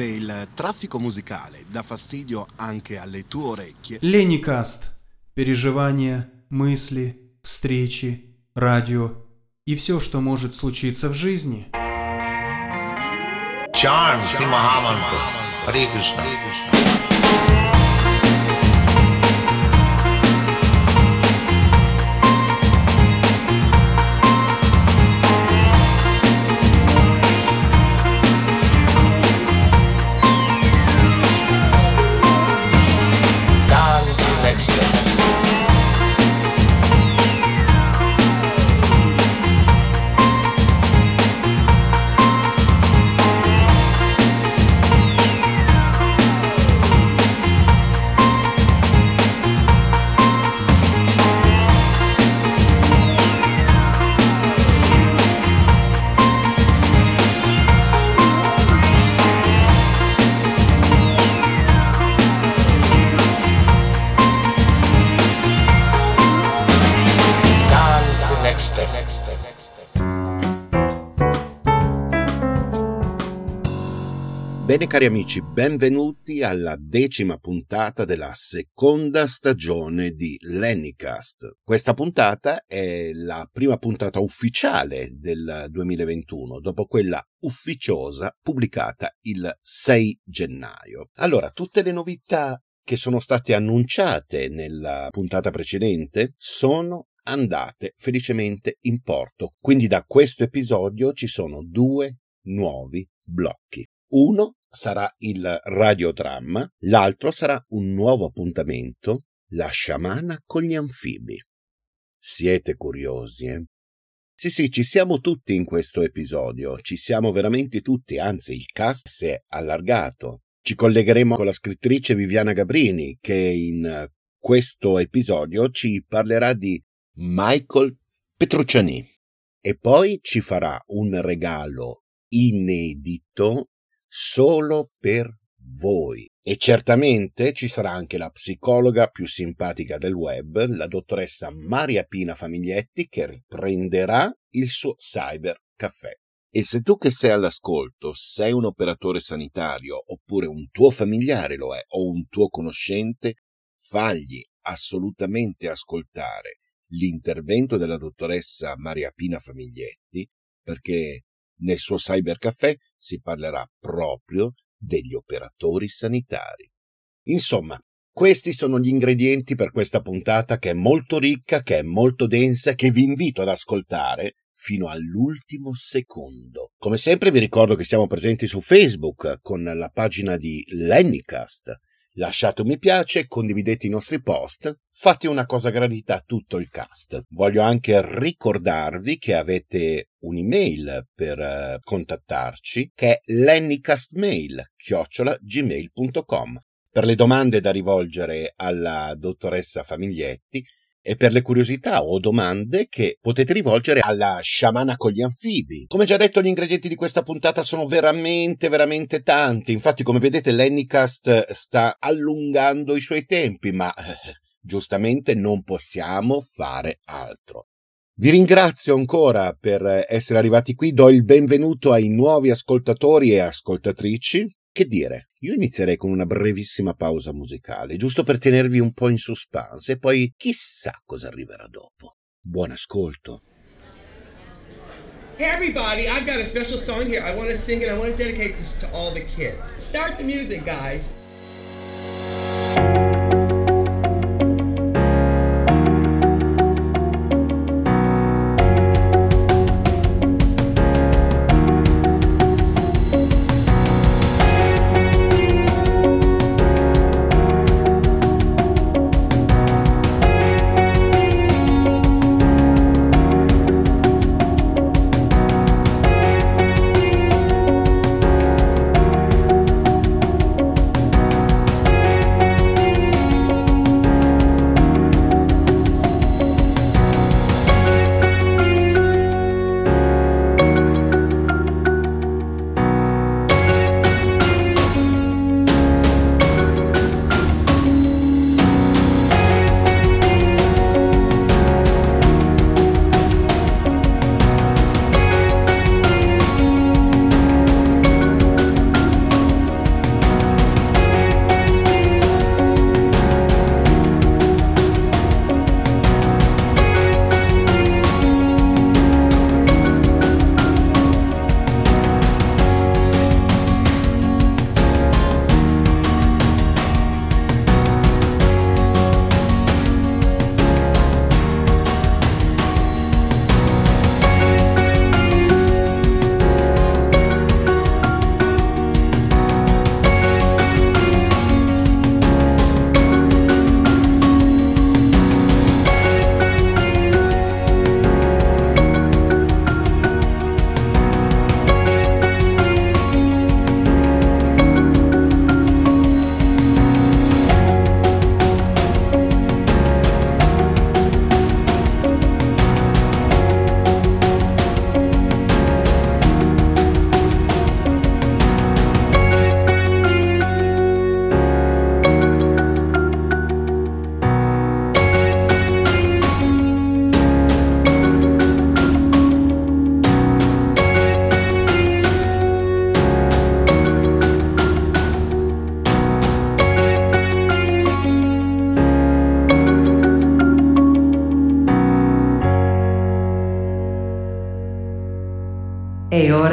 Se il traffico musicale dà fastidio anche alle tue orecchie, Леникаст. Переживания, мысли, встречи, радио и все, что может случиться в жизни. Shri Mahamantra. Hare Krishna. Cari amici, benvenuti alla decima puntata della seconda stagione di Lennycast. Questa puntata è la prima puntata ufficiale del 2021, dopo quella ufficiosa pubblicata il 6 gennaio. Allora, tutte le novità che sono state annunciate nella puntata precedente sono andate felicemente in porto. Quindi da questo episodio ci sono due nuovi blocchi. Uno sarà il radiodramma, l'altro sarà un nuovo appuntamento, la sciamana con gli anfibi. Siete curiosi, eh? Sì, sì, ci siamo tutti in questo episodio, ci siamo veramente tutti, anzi il cast si è allargato. Ci collegheremo con la scrittrice Viviana Gabrini che in questo episodio ci parlerà di Michael Petrucciani e poi ci farà un regalo inedito solo per voi. E certamente ci sarà anche la psicologa più simpatica del web, la dottoressa Maria Pina Famiglietti, che riprenderà il suo cyber caffè. E se tu che sei all'ascolto sei un operatore sanitario oppure un tuo familiare lo è o un tuo conoscente, fagli assolutamente ascoltare l'intervento della dottoressa Maria Pina Famiglietti perché nel suo cybercaffè si parlerà proprio degli operatori sanitari. Insomma, questi sono gli ingredienti per questa puntata che è molto ricca, che è molto densa, che vi invito ad ascoltare fino all'ultimo secondo. Come sempre vi ricordo che siamo presenti su Facebook con la pagina di Lennycast. Lasciate un mi piace, condividete i nostri post, fate una cosa gradita a tutto il cast. Voglio anche ricordarvi che avete un'email per eh, contattarci che è lennycastmail@gmail.com per le domande da rivolgere alla dottoressa Famiglietti e per le curiosità o domande che potete rivolgere alla sciamana con gli anfibi. Come già detto, gli ingredienti di questa puntata sono veramente, veramente tanti. Infatti, come vedete, l'Anycast sta allungando i suoi tempi, ma eh, giustamente non possiamo fare altro. Vi ringrazio ancora per essere arrivati qui, do il benvenuto ai nuovi ascoltatori e ascoltatrici. Che dire, io inizierei con una brevissima pausa musicale, giusto per tenervi un po' in suspense e poi chissà cosa arriverà dopo. Buon ascolto. Hey everybody, I've got a special song here. I want to sing it. I want to dedicate this to all the kids. Start the music, guys.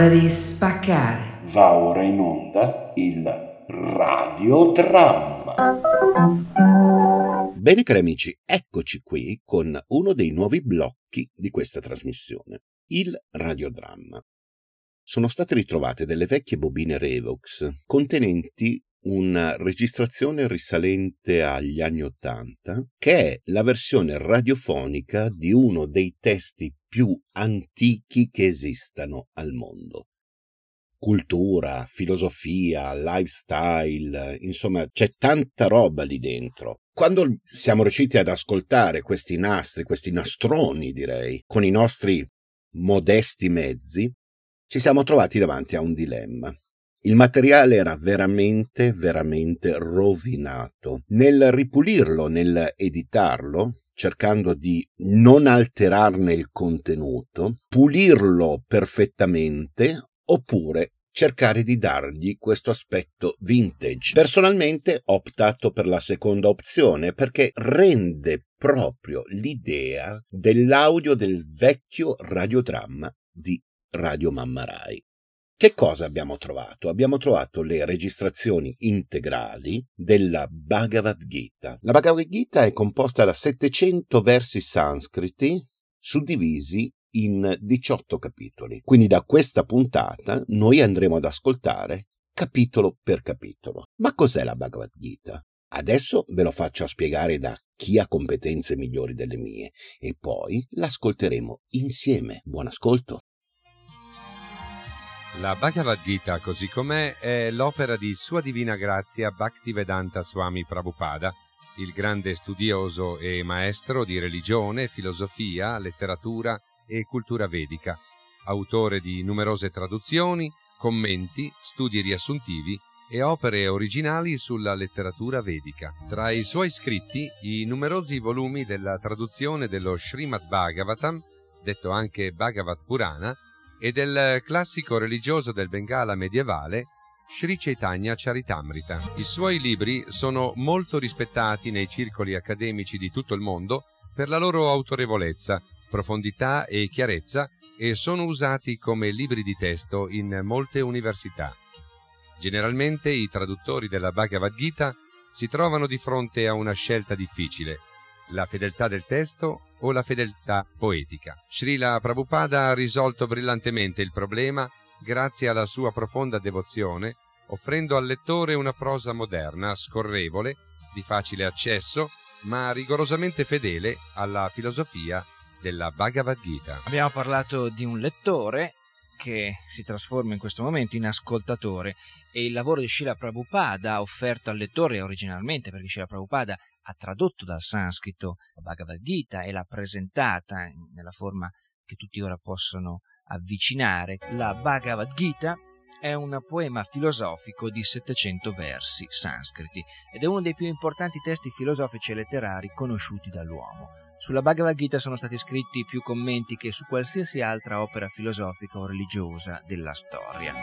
Ora di spaccare. Va ora in onda il radiodramma. Bene cari amici, eccoci qui con uno dei nuovi blocchi di questa trasmissione, il radiodramma. Sono state ritrovate delle vecchie bobine Revox contenenti una registrazione risalente agli anni Ottanta, che è la versione radiofonica di uno dei testi più antichi che esistano al mondo. Cultura, filosofia, lifestyle, insomma, c'è tanta roba lì dentro. Quando siamo riusciti ad ascoltare questi nastri, questi nastroni, direi, con i nostri modesti mezzi, ci siamo trovati davanti a un dilemma. Il materiale era veramente, veramente rovinato. Nel ripulirlo, nel editarlo, cercando di non alterarne il contenuto, pulirlo perfettamente oppure cercare di dargli questo aspetto vintage. Personalmente ho optato per la seconda opzione perché rende proprio l'idea dell'audio del vecchio radiodramma di Radio Mamma Rai. Che cosa abbiamo trovato? Abbiamo trovato le registrazioni integrali della Bhagavad Gita. La Bhagavad Gita è composta da 700 versi sanscriti suddivisi in 18 capitoli. Quindi da questa puntata noi andremo ad ascoltare capitolo per capitolo. Ma cos'è la Bhagavad Gita? Adesso ve lo faccio spiegare da chi ha competenze migliori delle mie e poi l'ascolteremo insieme. Buon ascolto. La Bhagavad Gita, così com'è, è l'opera di Sua Divina Grazia Bhaktivedanta Swami Prabhupada, il grande studioso e maestro di religione, filosofia, letteratura e cultura vedica, autore di numerose traduzioni, commenti, studi riassuntivi e opere originali sulla letteratura vedica. Tra i suoi scritti, i numerosi volumi della traduzione dello Srimad Bhagavatam, detto anche Bhagavat Purana, e del classico religioso del Bengala medievale Sri Chaitanya Charitamrita. I suoi libri sono molto rispettati nei circoli accademici di tutto il mondo per la loro autorevolezza, profondità e chiarezza e sono usati come libri di testo in molte università. Generalmente i traduttori della Bhagavad Gita si trovano di fronte a una scelta difficile, la fedeltà del testo o la fedeltà poetica. Srila Prabhupada ha risolto brillantemente il problema grazie alla sua profonda devozione, offrendo al lettore una prosa moderna, scorrevole, di facile accesso, ma rigorosamente fedele alla filosofia della Bhagavad Gita. Abbiamo parlato di un lettore che si trasforma in questo momento in ascoltatore e il lavoro di Srila Prabhupada offerto al lettore originalmente, perché Srila Prabhupada ha tradotto dal sanscrito la Bhagavad Gita e l'ha presentata nella forma che tutti ora possono avvicinare. La Bhagavad Gita è un poema filosofico di 700 versi sanscriti ed è uno dei più importanti testi filosofici e letterari conosciuti dall'uomo. Sulla Bhagavad Gita sono stati scritti più commenti che su qualsiasi altra opera filosofica o religiosa della storia.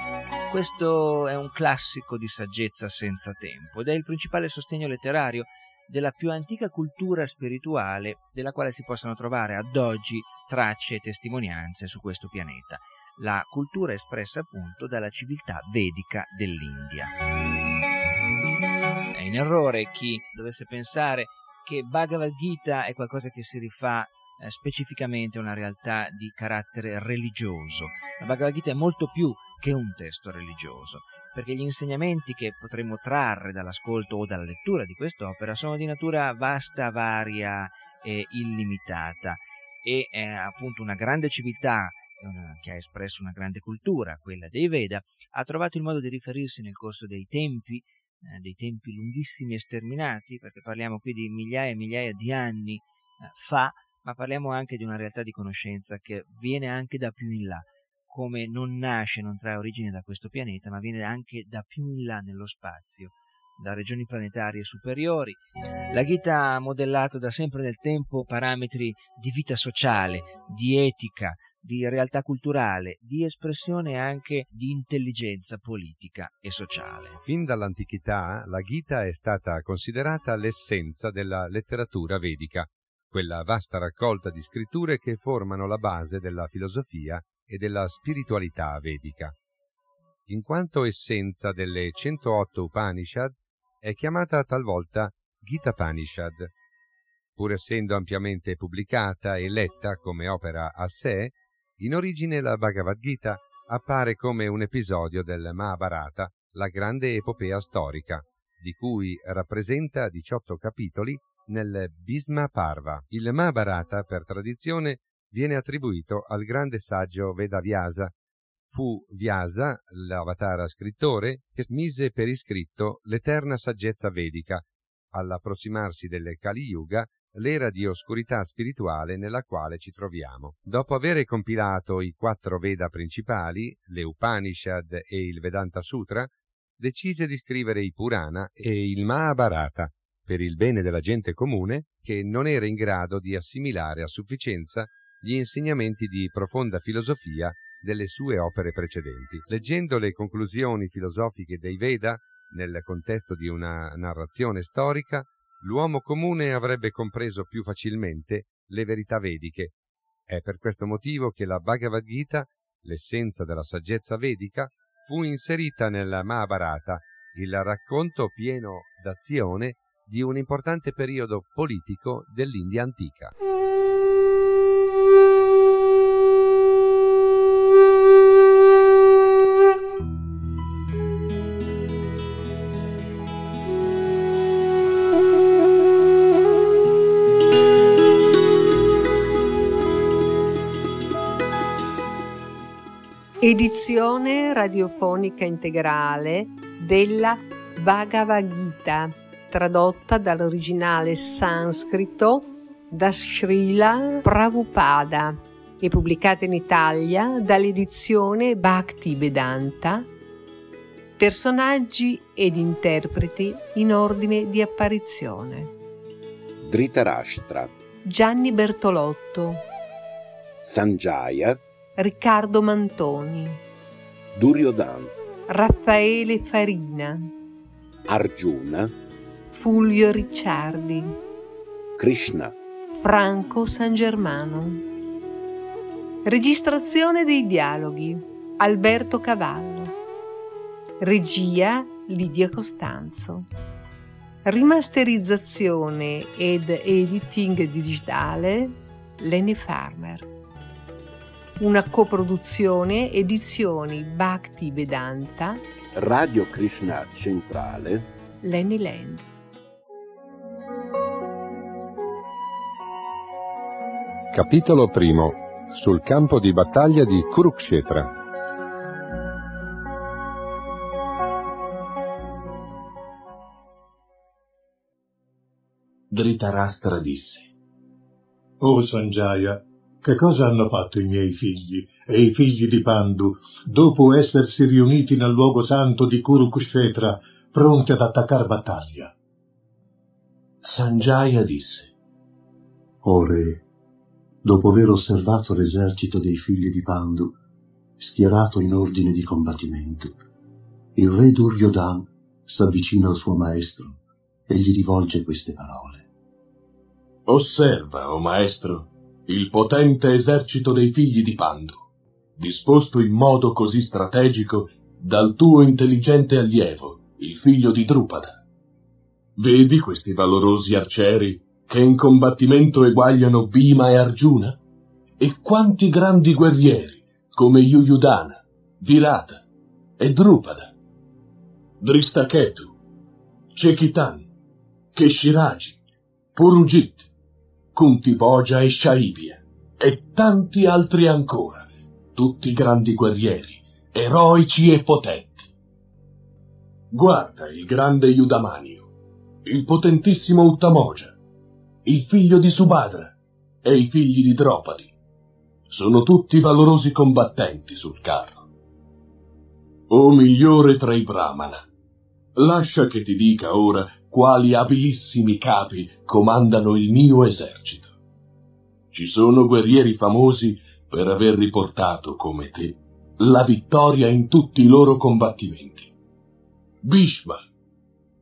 Questo è un classico di saggezza senza tempo ed è il principale sostegno letterario della più antica cultura spirituale della quale si possono trovare ad oggi tracce e testimonianze su questo pianeta, la cultura espressa appunto dalla civiltà vedica dell'India. È in errore chi dovesse pensare che Bhagavad Gita è qualcosa che si rifà eh, specificamente una realtà di carattere religioso. La Bhagavad Gita è molto più che un testo religioso, perché gli insegnamenti che potremmo trarre dall'ascolto o dalla lettura di quest'opera sono di natura vasta, varia e illimitata e eh, appunto una grande civiltà una, che ha espresso una grande cultura, quella dei Veda, ha trovato il modo di riferirsi nel corso dei tempi, eh, dei tempi lunghissimi e sterminati, perché parliamo qui di migliaia e migliaia di anni eh, fa, ma parliamo anche di una realtà di conoscenza che viene anche da più in là, come non nasce, non trae origine da questo pianeta, ma viene anche da più in là nello spazio, da regioni planetarie superiori. La Gita ha modellato da sempre nel tempo parametri di vita sociale, di etica, di realtà culturale, di espressione anche di intelligenza politica e sociale. Fin dall'antichità la Gita è stata considerata l'essenza della letteratura vedica, quella vasta raccolta di scritture che formano la base della filosofia e della spiritualità vedica. In quanto essenza delle 108 Upanishad, è chiamata talvolta Gita Panishad. Pur essendo ampiamente pubblicata e letta come opera a sé, in origine la Bhagavad Gita appare come un episodio del Mahabharata, la grande epopea storica, di cui rappresenta 18 capitoli nel Bhisma Parva. Il Mahabharata, per tradizione, viene attribuito al grande saggio Vedavyasa. Fu Vyasa, l'avatara scrittore, che mise per iscritto l'eterna saggezza vedica, all'approssimarsi del Kali Yuga, l'era di oscurità spirituale nella quale ci troviamo. Dopo aver compilato i quattro Veda principali, le Upanishad e il Vedanta Sutra, decise di scrivere i Purana e il Mahabharata, per il bene della gente comune che non era in grado di assimilare a sufficienza gli insegnamenti di profonda filosofia delle sue opere precedenti. Leggendo le conclusioni filosofiche dei Veda, nel contesto di una narrazione storica, l'uomo comune avrebbe compreso più facilmente le verità vediche. È per questo motivo che la Bhagavad Gita, l'essenza della saggezza vedica, fu inserita nella Mahabharata, il racconto pieno d'azione di un importante periodo politico dell'India antica. Edizione radiofonica integrale della Bhagavad Gita, tradotta dall'originale sanscrito da Srila Prabhupada e pubblicata in Italia dall'edizione Bhakti Vedanta. Personaggi ed interpreti in ordine di apparizione. Dhritarashtra, Gianni Bertolotto, Sanjaya, Riccardo Mantoni, Duryodhan, Raffaele Farina, Arjuna, Fulvio Ricciardi, Krishna, Franco San Germano. Registrazione dei dialoghi Alberto Cavallo. Regia Lidia Costanzo. Rimasterizzazione ed editing digitale Lenny Farmer una coproduzione edizioni Bhakti Vedanta, Radio Krishna Centrale, Lenny Land. Capitolo primo Sul campo di battaglia di Kurukshetra Dhritarashtra disse O Sanjaya, che cosa hanno fatto i miei figli e i figli di Pandu dopo essersi riuniti nel luogo santo di Kurukshetra, pronti ad attaccar battaglia? Sanjaya disse, O re, dopo aver osservato l'esercito dei figli di Pandu, schierato in ordine di combattimento, il re Duryodhan s'avvicina al suo maestro e gli rivolge queste parole. Osserva, o maestro, il potente esercito dei figli di Pandu, disposto in modo così strategico dal tuo intelligente allievo, il figlio di Drupada. Vedi questi valorosi arcieri che in combattimento eguagliano Bhima e Arjuna? E quanti grandi guerrieri, come Yuyudana, Virata e Drupada, Dristaketu, Chekitan, Keshiraji, Purujit, Kuntiboja e Shaibia, e tanti altri ancora, tutti grandi guerrieri, eroici e potenti. Guarda il grande Yudamanio, il potentissimo Uttamoja, il figlio di Subhadra e i figli di Dropadi. Sono tutti valorosi combattenti sul carro. O migliore tra i Brahmana, lascia che ti dica ora quali abilissimi capi comandano il mio esercito. Ci sono guerrieri famosi per aver riportato, come te, la vittoria in tutti i loro combattimenti. Bhishma,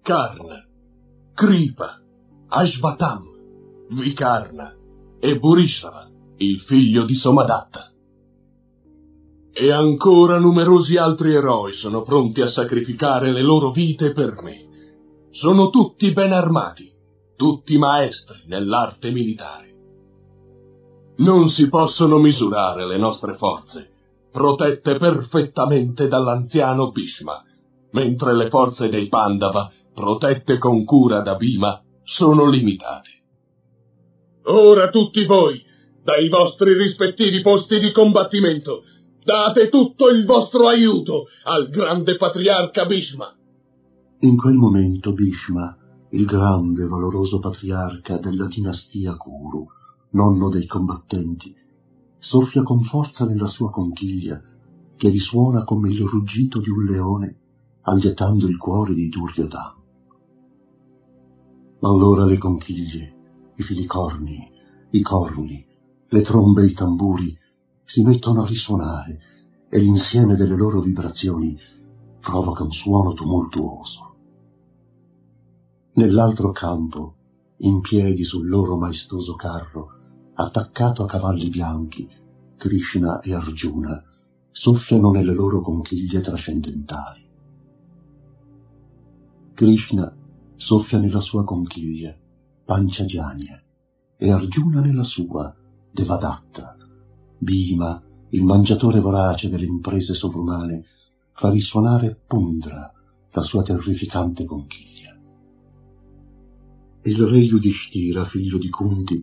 Karna, Kripa, Ashvatam, Vikarna e Burishava, il figlio di Somadatta. E ancora numerosi altri eroi sono pronti a sacrificare le loro vite per me. Sono tutti ben armati, tutti maestri nell'arte militare. Non si possono misurare le nostre forze, protette perfettamente dall'anziano Bhishma, mentre le forze dei Pandava, protette con cura da Bhima, sono limitate. Ora tutti voi, dai vostri rispettivi posti di combattimento, date tutto il vostro aiuto al grande patriarca Bhishma. In quel momento Bhishma, il grande e valoroso patriarca della dinastia Kuru, nonno dei combattenti, soffia con forza nella sua conchiglia, che risuona come il ruggito di un leone, allietando il cuore di Duryodhana. Allora le conchiglie, i filicorni, i corni, le trombe e i tamburi si mettono a risuonare e l'insieme delle loro vibrazioni provoca un suono tumultuoso. Nell'altro campo, in piedi sul loro maestoso carro, attaccato a cavalli bianchi, Krishna e Arjuna soffiano nelle loro conchiglie trascendentali. Krishna soffia nella sua conchiglia, Panchajanya, e Arjuna nella sua, Devadatta. Bhima, il mangiatore vorace delle imprese sovrumane, fa risuonare Pundra, la sua terrificante conchiglia. Il re Yudhishthira, figlio di Kunti,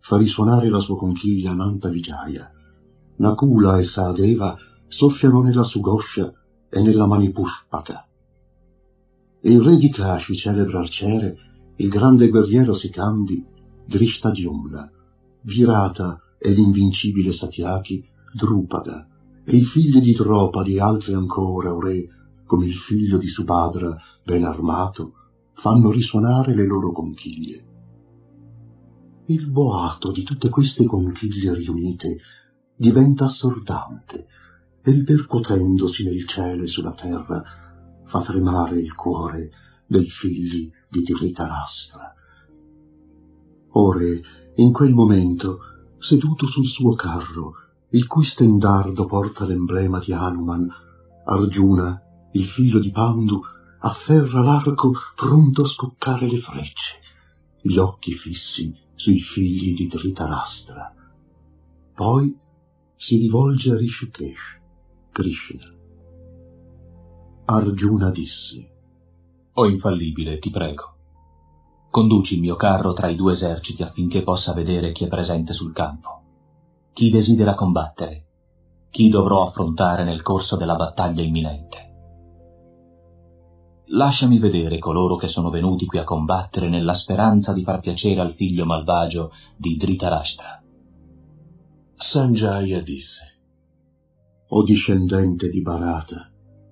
fa risuonare la sua conchiglia Nanta Vijaya. Nakula e Saadeva soffiano nella Sugoscia e nella Manipushpaka. Il re di Kashi celebra arciere, il grande guerriero Sikandi, Drishtadyumna, Virata e l'invincibile Satyaki, Drupada, e i figli di Dropadi e altri ancora, o re, come il figlio di Subhadra, ben armato, fanno risuonare le loro conchiglie. Il boato di tutte queste conchiglie riunite diventa assordante e ripercuotendosi nel cielo e sulla terra fa tremare il cuore dei figli di Dhritarashtra. Ore, in quel momento, seduto sul suo carro, il cui stendardo porta l'emblema di Hanuman, Arjuna, il figlio di Pandu, afferra l'arco pronto a scoccare le frecce, gli occhi fissi sui figli di Dhritarashtra. Poi si rivolge a Rishikesh, Krishna. Arjuna disse, O infallibile, ti prego, conduci il mio carro tra i due eserciti affinché possa vedere chi è presente sul campo, chi desidera combattere, chi dovrò affrontare nel corso della battaglia imminente. Lasciami vedere coloro che sono venuti qui a combattere nella speranza di far piacere al figlio malvagio di Dhritarashtra. Sanjaya disse, O discendente di Bharata,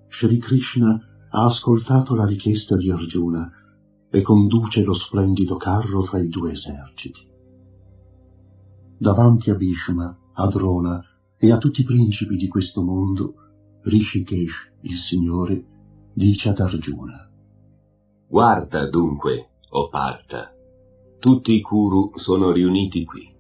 Sri Krishna ha ascoltato la richiesta di Arjuna e conduce lo splendido carro tra i due eserciti. Davanti a Bhishma, a Drona e a tutti i principi di questo mondo, Rishikesh, il Signore, dice ad Arjuna. Guarda dunque, o Partha, tutti i Kuru sono riuniti qui.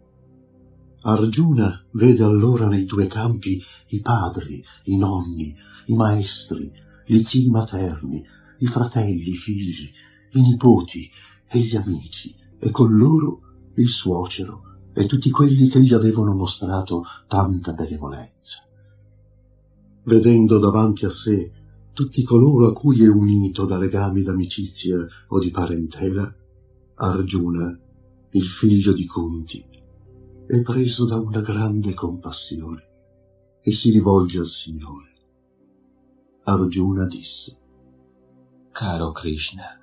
Arjuna vede allora nei due campi i padri, i nonni, i maestri, gli zii materni, i fratelli, i figli, i nipoti e gli amici, e con loro il suocero e tutti quelli che gli avevano mostrato tanta benevolenza. Vedendo davanti a sé tutti coloro a cui è unito da legami d'amicizia o di parentela, Arjuna, il figlio di Kunti, è preso da una grande compassione e si rivolge al Signore. Arjuna disse, Caro Krishna,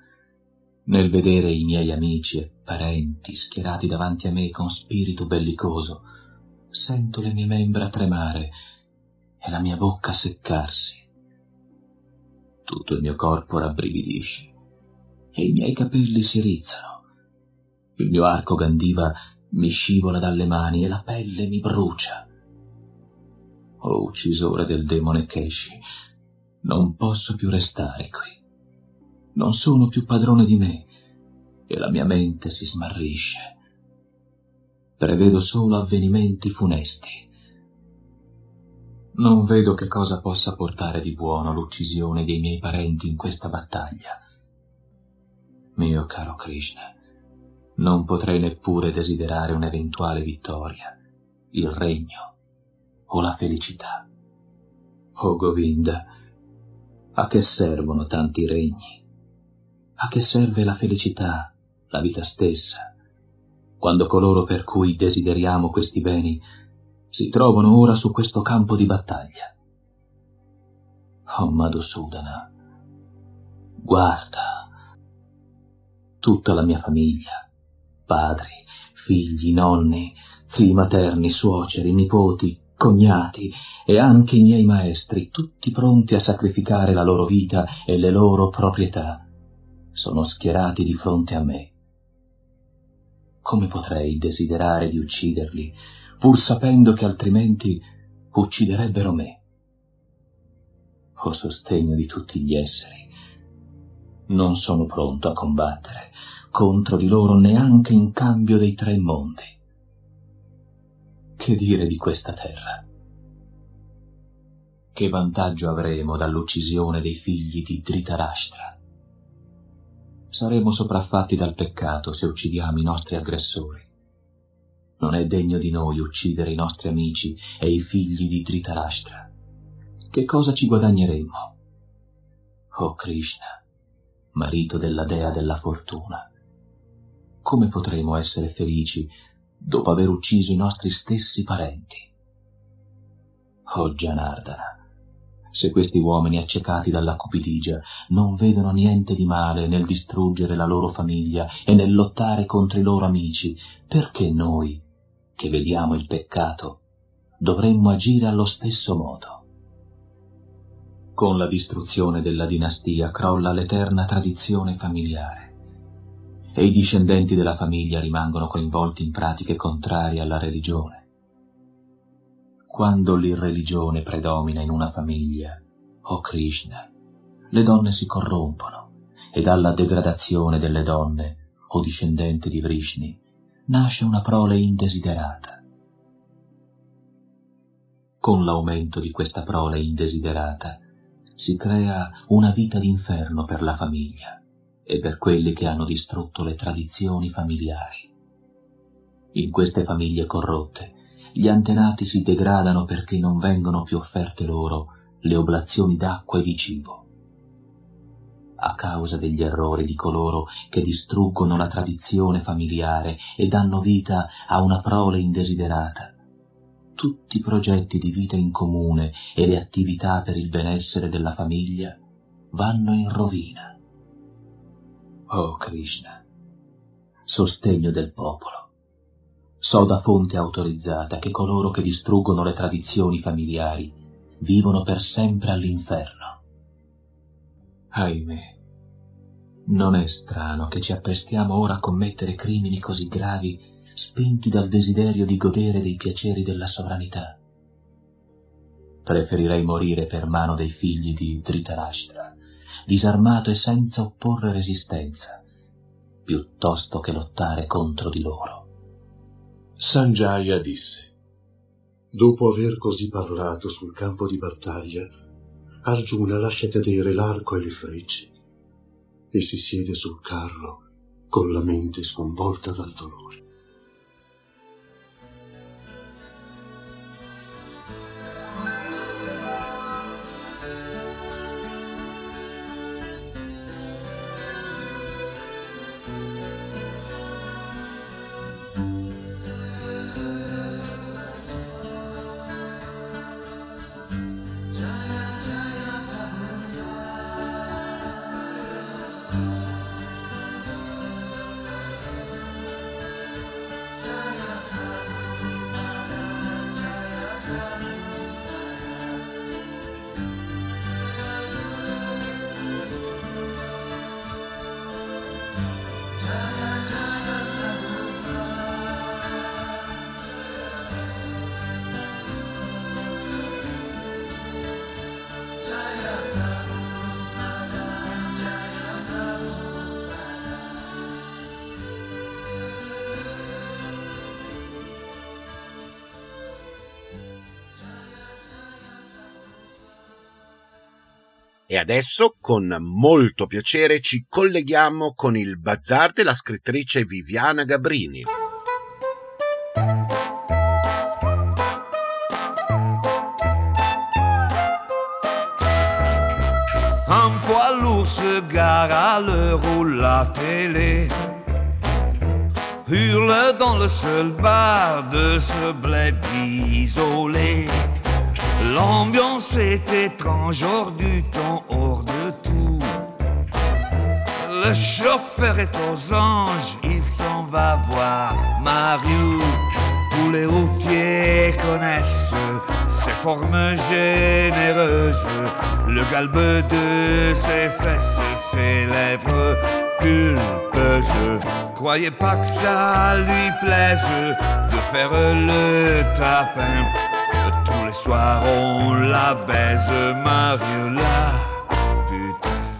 nel vedere i miei amici e parenti schierati davanti a me con spirito bellicoso, sento le mie membra tremare e la mia bocca seccarsi. Tutto il mio corpo rabbrividisce e i miei capelli si rizzano. Il mio arco Gandiva mi scivola dalle mani e la pelle mi brucia. O uccisore del demone Keshi, non posso più restare qui. Non sono più padrone di me e la mia mente si smarrisce. Prevedo solo avvenimenti funesti. Non vedo che cosa possa portare di buono l'uccisione dei miei parenti in questa battaglia. Mio caro Krishna, non potrei neppure desiderare un'eventuale vittoria, il regno o la felicità. Oh Govinda, a che servono tanti regni? A che serve la felicità, la vita stessa, quando coloro per cui desideriamo questi beni si trovano ora su questo campo di battaglia? Oh Madhusudana, guarda, tutta la mia famiglia, padri, figli, nonni, zii materni, suoceri, nipoti, cognati e anche i miei maestri, tutti pronti a sacrificare la loro vita e le loro proprietà, sono schierati di fronte a me. Come potrei desiderare di ucciderli, pur sapendo che altrimenti ucciderebbero me? O sostegno di tutti gli esseri, non sono pronto a combattere contro di loro neanche in cambio dei tre mondi. Che dire di questa terra? Che vantaggio avremo dall'uccisione dei figli di Dhritarashtra? Saremo sopraffatti dal peccato se uccidiamo i nostri aggressori. Non è degno di noi uccidere i nostri amici e i figli di Dhritarashtra. Che cosa ci guadagneremmo? Oh Krishna, marito della dea della fortuna, come potremo essere felici dopo aver ucciso i nostri stessi parenti. Oh Gianardana, se questi uomini accecati dalla cupidigia non vedono niente di male nel distruggere la loro famiglia e nel lottare contro i loro amici, perché noi, che vediamo il peccato, dovremmo agire allo stesso modo? Con la distruzione della dinastia crolla l'eterna tradizione familiare e i discendenti della famiglia rimangono coinvolti in pratiche contrarie alla religione. Quando l'irreligione predomina in una famiglia, o oh Krishna, le donne si corrompono e dalla degradazione delle donne, o discendenti di Vrishni, nasce una prole indesiderata. Con l'aumento di questa prole indesiderata si crea una vita d'inferno per la famiglia e per quelli che hanno distrutto le tradizioni familiari. In queste famiglie corrotte, gli antenati si degradano perché non vengono più offerte loro le oblazioni d'acqua e di cibo. A causa degli errori di coloro che distruggono la tradizione familiare e danno vita a una prole indesiderata, tutti i progetti di vita in comune e le attività per il benessere della famiglia vanno in rovina. Oh Krishna, sostegno del popolo, so da fonte autorizzata che coloro che distruggono le tradizioni familiari vivono per sempre all'inferno. Ahimè, non è strano che ci apprestiamo ora a commettere crimini così gravi spinti dal desiderio di godere dei piaceri della sovranità. Preferirei morire per mano dei figli di Dhritarashtra disarmato e senza opporre resistenza, piuttosto che lottare contro di loro. Sanjaya disse, dopo aver così parlato sul campo di battaglia, Arjuna lascia cadere l'arco e le frecce e si siede sul carro con la mente sconvolta dal dolore. E adesso, con molto piacere, ci colleghiamo con il bazar della scrittrice Viviana Gabrini. Un poids se gare à l'heure la télé hurle dans le seul bar de ce bled isolé. L'ambiance est étrange, hors du temps, hors de tout. Le chauffeur est aux anges, il s'en va voir Mario. Tous les routiers connaissent ses formes généreuses, le galbe de ses fesses ses lèvres pulpeuses. Croyez pas que ça lui plaise de faire le tapin. Les soirs on la baise, Mariola.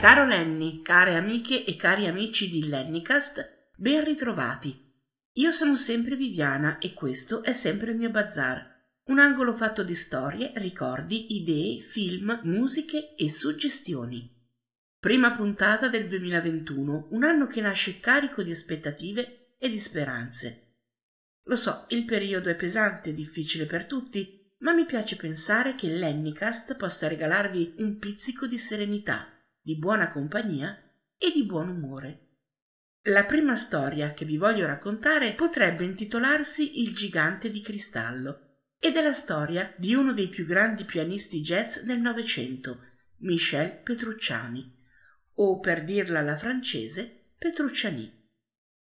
Caro Lenny, care amiche e cari amici di Lennycast, ben ritrovati. Io sono sempre Viviana e questo è sempre il mio bazar, un angolo fatto di storie, ricordi, idee, film, musiche e suggestioni. Prima puntata del 2021, un anno che nasce carico di aspettative e di speranze. Lo so, il periodo è pesante e difficile per tutti, ma mi piace pensare che l'Ennicast possa regalarvi un pizzico di serenità, di buona compagnia e di buon umore. La prima storia che vi voglio raccontare potrebbe intitolarsi Il gigante di cristallo ed è la storia di uno dei più grandi pianisti jazz del Novecento, Michel Petrucciani, o per dirla alla francese, Petrucciani.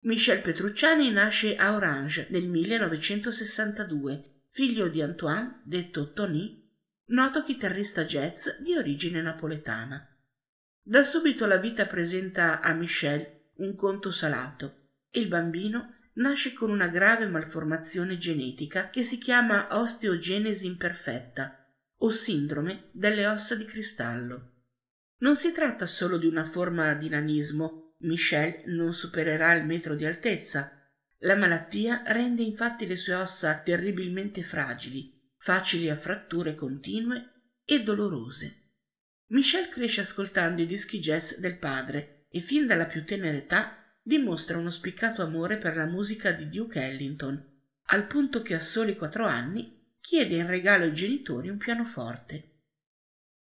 Michel Petrucciani nasce a Orange nel 1962, figlio di Antoine, detto Tony, noto chitarrista jazz di origine napoletana. Da subito la vita presenta a Michel un conto salato e il bambino nasce con una grave malformazione genetica che si chiama osteogenesi imperfetta o sindrome delle ossa di cristallo. Non si tratta solo di una forma di nanismo, Michel non supererà il metro di altezza. La malattia rende infatti le sue ossa terribilmente fragili, facili a fratture continue e dolorose. Michel cresce ascoltando i dischi jazz del padre e fin dalla più tenera età dimostra uno spiccato amore per la musica di Duke Ellington, al punto che a soli quattro anni chiede in regalo ai genitori un pianoforte.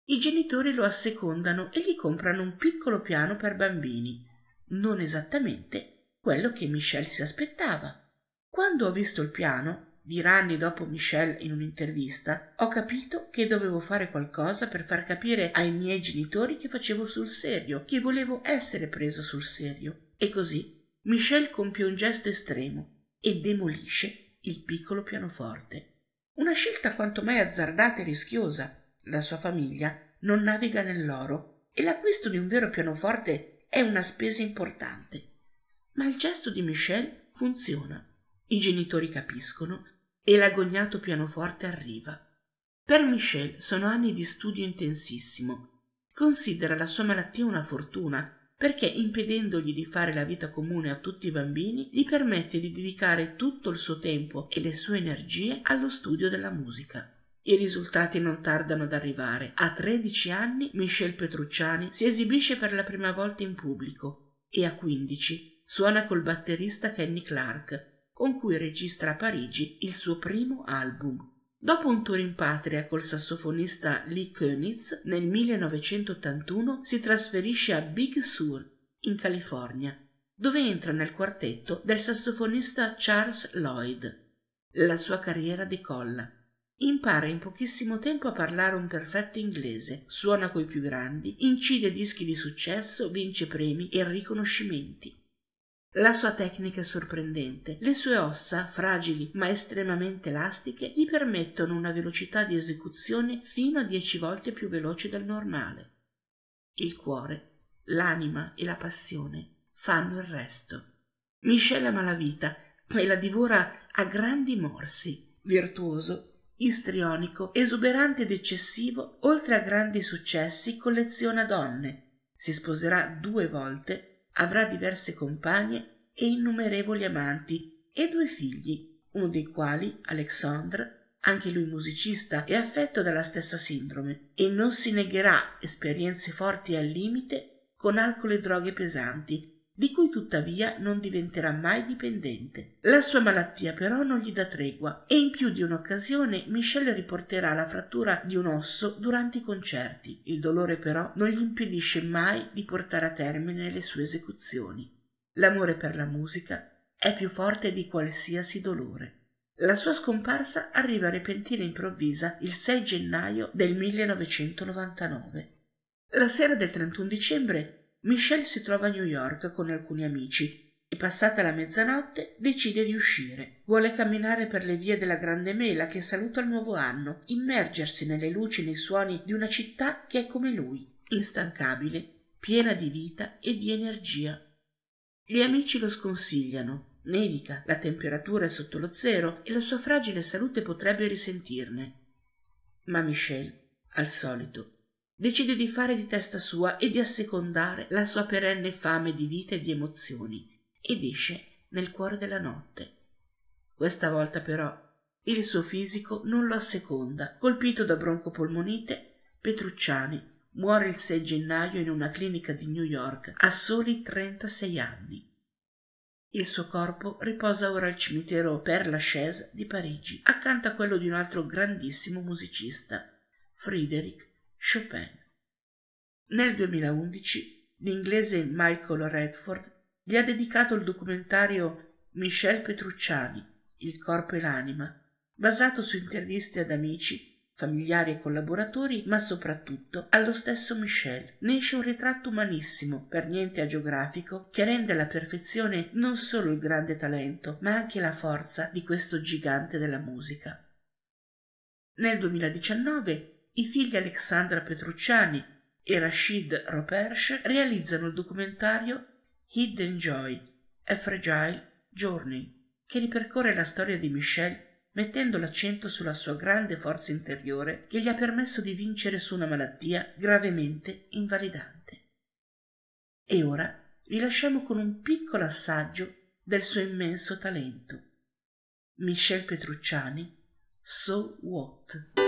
I genitori lo assecondano e gli comprano un piccolo piano per bambini, non esattamente quello che Michel si aspettava. Quando ho visto il piano, dirà anni dopo Michel in un'intervista, ho capito che dovevo fare qualcosa per far capire ai miei genitori che facevo sul serio, che volevo essere preso sul serio. E così Michel compie un gesto estremo e demolisce il piccolo pianoforte. Una scelta quanto mai azzardata e rischiosa. La sua famiglia non naviga nell'oro e l'acquisto di un vero pianoforte è una spesa importante. Ma il gesto di Michel funziona. I genitori capiscono e l'agognato pianoforte arriva. Per Michel sono anni di studio intensissimo. Considera la sua malattia una fortuna perché impedendogli di fare la vita comune a tutti i bambini gli permette di dedicare tutto il suo tempo e le sue energie allo studio della musica. I risultati non tardano ad arrivare. A 13 anni Michel Petrucciani si esibisce per la prima volta in pubblico e a 15 suona col batterista Kenny Clark, con cui registra a Parigi il suo primo album. Dopo un tour in patria col sassofonista Lee Konitz, nel 1981 si trasferisce a Big Sur, in California, dove entra nel quartetto del sassofonista Charles Lloyd. La sua carriera decolla. Impara in pochissimo tempo a parlare un perfetto inglese, suona coi più grandi, incide dischi di successo, vince premi e riconoscimenti. La sua tecnica è sorprendente. Le sue ossa, fragili ma estremamente elastiche, gli permettono una velocità di esecuzione fino a dieci volte più veloce del normale. Il cuore, l'anima e la passione fanno il resto. Michel ama la vita e la divora a grandi morsi, virtuoso, istrionico, esuberante ed eccessivo, oltre a grandi successi colleziona donne. Si sposerà due volte avrà diverse compagne e innumerevoli amanti e due figli, uno dei quali, Alexandre, anche lui musicista e affetto dalla stessa sindrome, e non si negherà esperienze forti al limite con alcol e droghe pesanti, di cui tuttavia non diventerà mai dipendente. La sua malattia però non gli dà tregua e in più di un'occasione Michel riporterà la frattura di un osso durante i concerti. Il dolore però non gli impedisce mai di portare a termine le sue esecuzioni. L'amore per la musica è più forte di qualsiasi dolore. La sua scomparsa arriva repentina e improvvisa il 6 gennaio del 1999. La sera del 31 dicembre Michelle si trova a New York con alcuni amici e passata la mezzanotte decide di uscire. Vuole camminare per le vie della Grande Mela che saluta il nuovo anno, immergersi nelle luci e nei suoni di una città che è come lui, instancabile, piena di vita e di energia. Gli amici lo sconsigliano. Nevica, la temperatura è sotto lo zero e la sua fragile salute potrebbe risentirne. Ma Michelle, al solito, decide di fare di testa sua e di assecondare la sua perenne fame di vita e di emozioni ed esce nel cuore della notte. Questa volta però il suo fisico non lo asseconda. Colpito da broncopolmonite, Petrucciani muore il 6 gennaio in una clinica di New York a soli 36 anni. Il suo corpo riposa ora al cimitero Père Lachaise di Parigi, accanto a quello di un altro grandissimo musicista, Frédéric Chopin. Nel 2011 l'inglese Michael Redford gli ha dedicato il documentario Michel Petrucciani, Il corpo e l'anima, basato su interviste ad amici, familiari e collaboratori, ma soprattutto allo stesso Michel. Ne esce un ritratto umanissimo, per niente agiografico, che rende alla perfezione non solo il grande talento, ma anche la forza di questo gigante della musica. Nel 2019 i figli Alexandra Petrucciani e Rashid Ropersh realizzano il documentario Hidden Joy, A Fragile Journey, che ripercorre la storia di Michelle mettendo l'accento sulla sua grande forza interiore che gli ha permesso di vincere su una malattia gravemente invalidante. E ora vi lasciamo con un piccolo assaggio del suo immenso talento. Michelle Petrucciani, So What?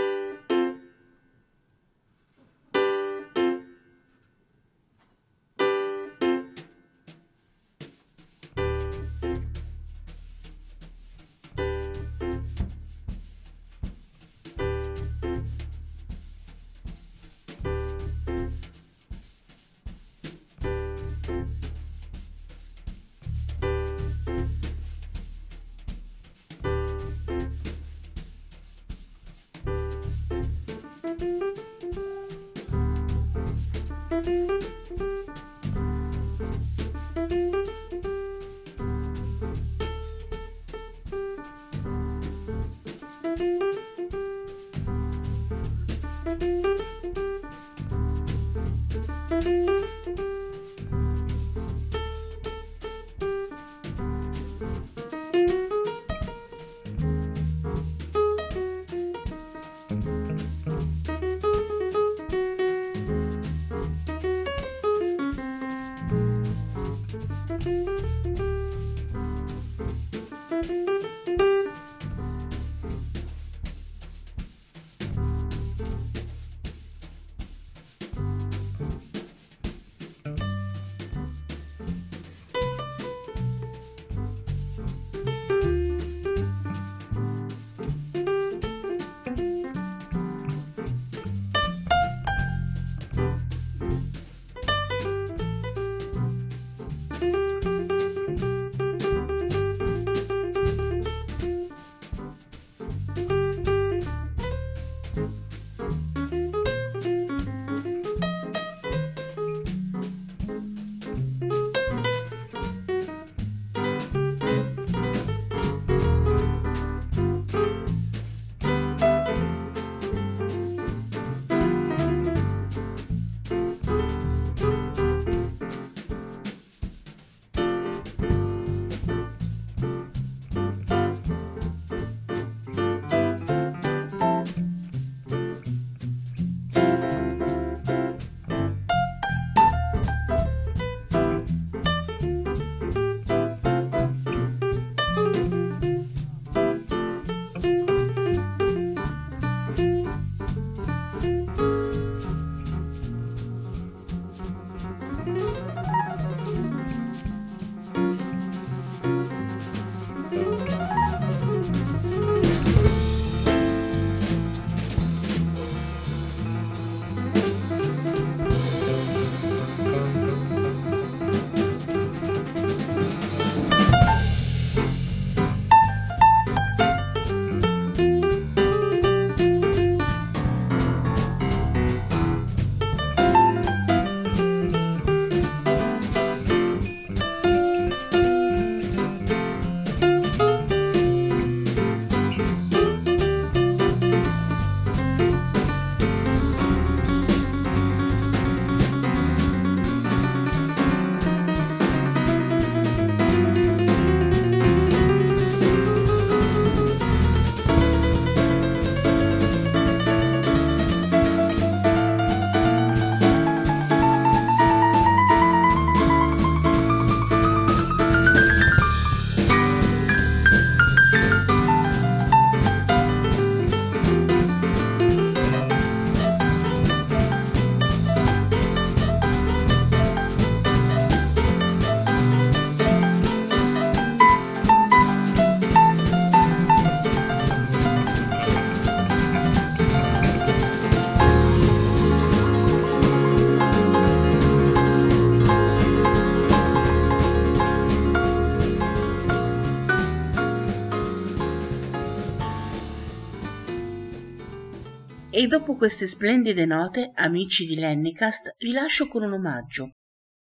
E dopo queste splendide note, amici di Lennicast, vi lascio con un omaggio.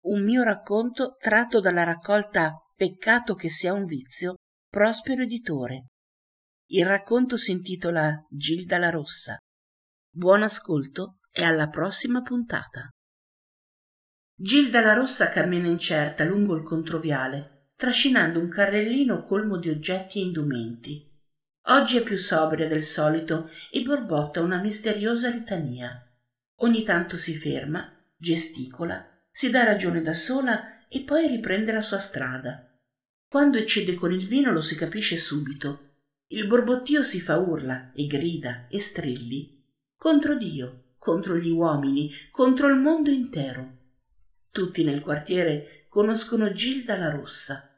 Un mio racconto tratto dalla raccolta Peccato che sia un vizio, Prospero Editore. Il racconto si intitola Gilda la Rossa. Buon ascolto e alla prossima puntata. Gilda la Rossa cammina incerta lungo il controviale, trascinando un carrellino colmo di oggetti e indumenti. Oggi è più sobria del solito e borbotta una misteriosa litania. Ogni tanto si ferma, gesticola, si dà ragione da sola e poi riprende la sua strada. Quando eccede con il vino lo si capisce subito. Il borbottio si fa urla e grida e strilli contro Dio, contro gli uomini, contro il mondo intero. Tutti nel quartiere conoscono Gilda la Rossa.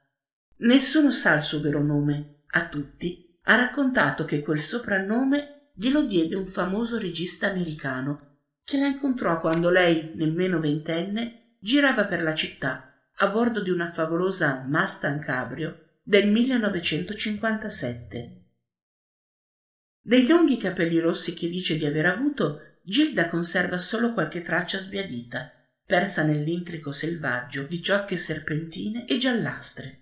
Nessuno sa il suo vero nome. A tutti ha raccontato che quel soprannome glielo diede un famoso regista americano che la incontrò quando lei, nemmeno ventenne, girava per la città a bordo di una favolosa Mustang Cabrio del 1957. Dei lunghi capelli rossi che dice di aver avuto, Gilda conserva solo qualche traccia sbiadita, persa nell'intrico selvaggio di ciocche serpentine e giallastre.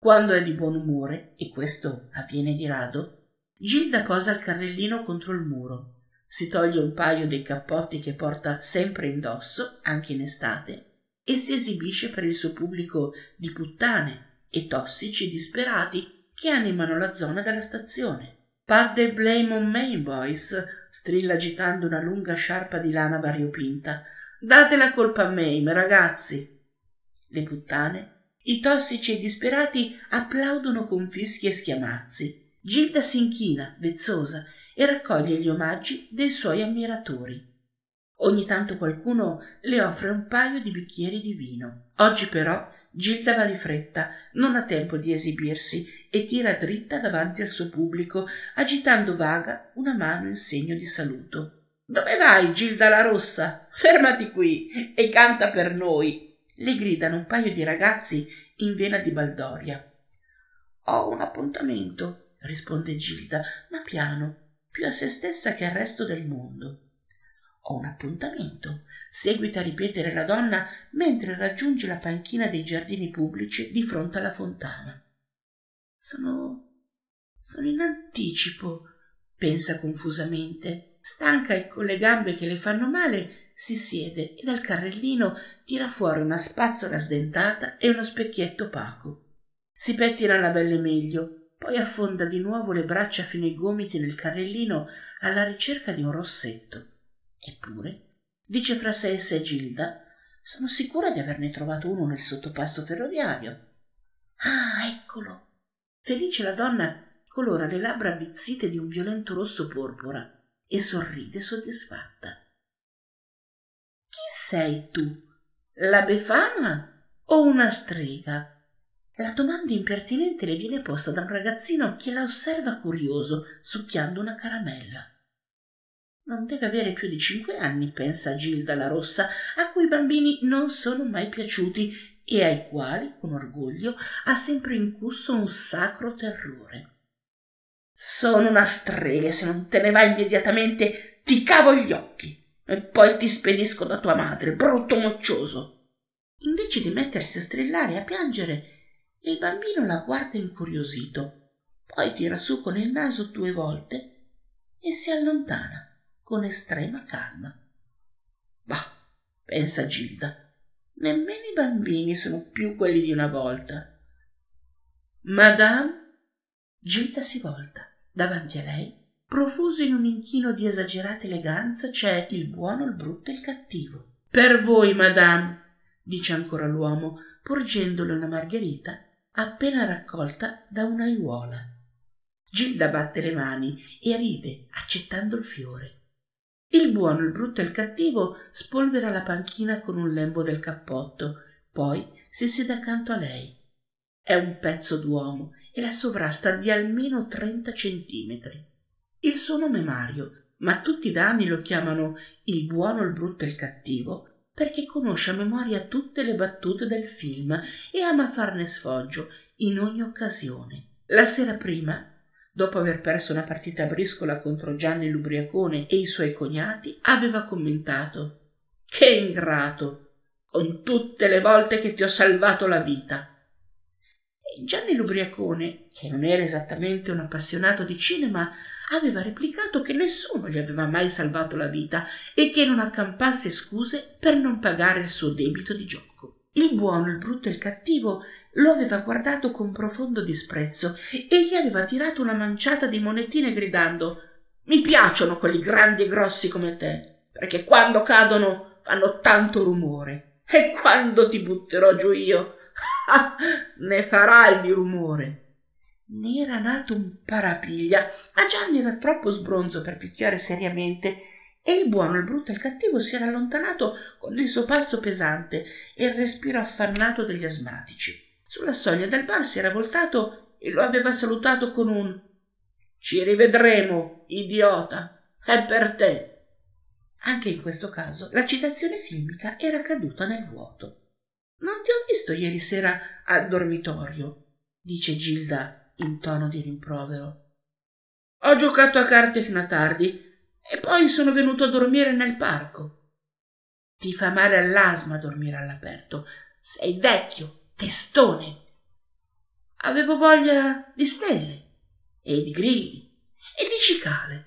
Quando è di buon umore, e questo avviene di rado, Gilda posa il carrellino contro il muro, si toglie un paio dei cappotti che porta sempre indosso, anche in estate, e si esibisce per il suo pubblico di puttane e tossici disperati che animano la zona della stazione. Part the blame on me, boys, strilla agitando una lunga sciarpa di lana variopinta. Date la colpa a me, ragazzi. Le puttane i tossici e disperati applaudono con fischi e schiamazzi. Gilda si inchina, vezzosa, e raccoglie gli omaggi dei suoi ammiratori. Ogni tanto qualcuno le offre un paio di bicchieri di vino. Oggi però Gilda va di fretta, non ha tempo di esibirsi e tira dritta davanti al suo pubblico, agitando vaga una mano in segno di saluto. Dove vai, Gilda la Rossa? Fermati qui e canta per noi le gridano un paio di ragazzi in vena di baldoria. Ho un appuntamento, risponde Gilda, ma piano, più a se stessa che al resto del mondo. Ho un appuntamento, seguita a ripetere la donna mentre raggiunge la panchina dei giardini pubblici di fronte alla fontana. Sono. sono in anticipo, pensa confusamente, stanca e con le gambe che le fanno male, si siede e dal carrellino tira fuori una spazzola sdentata e uno specchietto opaco. Si pettina la belle meglio, poi affonda di nuovo le braccia fino ai gomiti nel carrellino alla ricerca di un rossetto. Eppure, dice fra sé e sé Gilda, sono sicura di averne trovato uno nel sottopasso ferroviario. Ah, eccolo! Felice la donna colora le labbra avvizzite di un violento rosso porpora e sorride soddisfatta sei tu? La Befana o una strega? La domanda impertinente le viene posta da un ragazzino che la osserva curioso, succhiando una caramella. Non deve avere più di cinque anni, pensa Gilda la Rossa, a cui i bambini non sono mai piaciuti e ai quali, con orgoglio, ha sempre incusso un sacro terrore. Sono una strega se non te ne vai immediatamente ti cavo gli occhi e poi ti spedisco da tua madre, brutto moccioso. Invece di mettersi a strillare e a piangere, il bambino la guarda incuriosito, poi tira su con il naso due volte e si allontana con estrema calma. Bah, pensa Gilda, nemmeno i bambini sono più quelli di una volta. Madame? Gilda si volta. Davanti a lei profuso in un inchino di esagerata eleganza, c'è il buono, il brutto e il cattivo. Per voi, madame, dice ancora l'uomo, porgendole una margherita appena raccolta da un'aiuola. Gilda batte le mani e ride, accettando il fiore. Il buono, il brutto e il cattivo spolvera la panchina con un lembo del cappotto, poi si siede accanto a lei. È un pezzo d'uomo e la sovrasta di almeno trenta centimetri. Il suo nome è Mario, ma tutti da anni lo chiamano il buono, il brutto e il cattivo, perché conosce a memoria tutte le battute del film e ama farne sfoggio in ogni occasione. La sera prima dopo aver perso una partita a briscola contro Gianni l'ubriacone e i suoi cognati, aveva commentato Che ingrato! Con tutte le volte che ti ho salvato la vita. Gianni l'ubriacone, che non era esattamente un appassionato di cinema, aveva replicato che nessuno gli aveva mai salvato la vita e che non accampasse scuse per non pagare il suo debito di gioco. Il buono, il brutto e il cattivo lo aveva guardato con profondo disprezzo e gli aveva tirato una manciata di monetine gridando Mi piacciono quelli grandi e grossi come te, perché quando cadono fanno tanto rumore e quando ti butterò giù io ne farai di rumore. Ne era nato un parapiglia, ma Gianni era troppo sbronzo per picchiare seriamente e il buono, il brutto e il cattivo si era allontanato con il suo passo pesante e il respiro affannato degli asmatici. Sulla soglia del bar si era voltato e lo aveva salutato con un Ci rivedremo, idiota, è per te. Anche in questo caso la citazione filmica era caduta nel vuoto. Non ti ho visto ieri sera al dormitorio, dice Gilda in tono di rimprovero. Ho giocato a carte fino a tardi e poi sono venuto a dormire nel parco. Ti fa male all'asma dormire all'aperto. Sei vecchio, testone. Avevo voglia di stelle e di grilli e di cicale.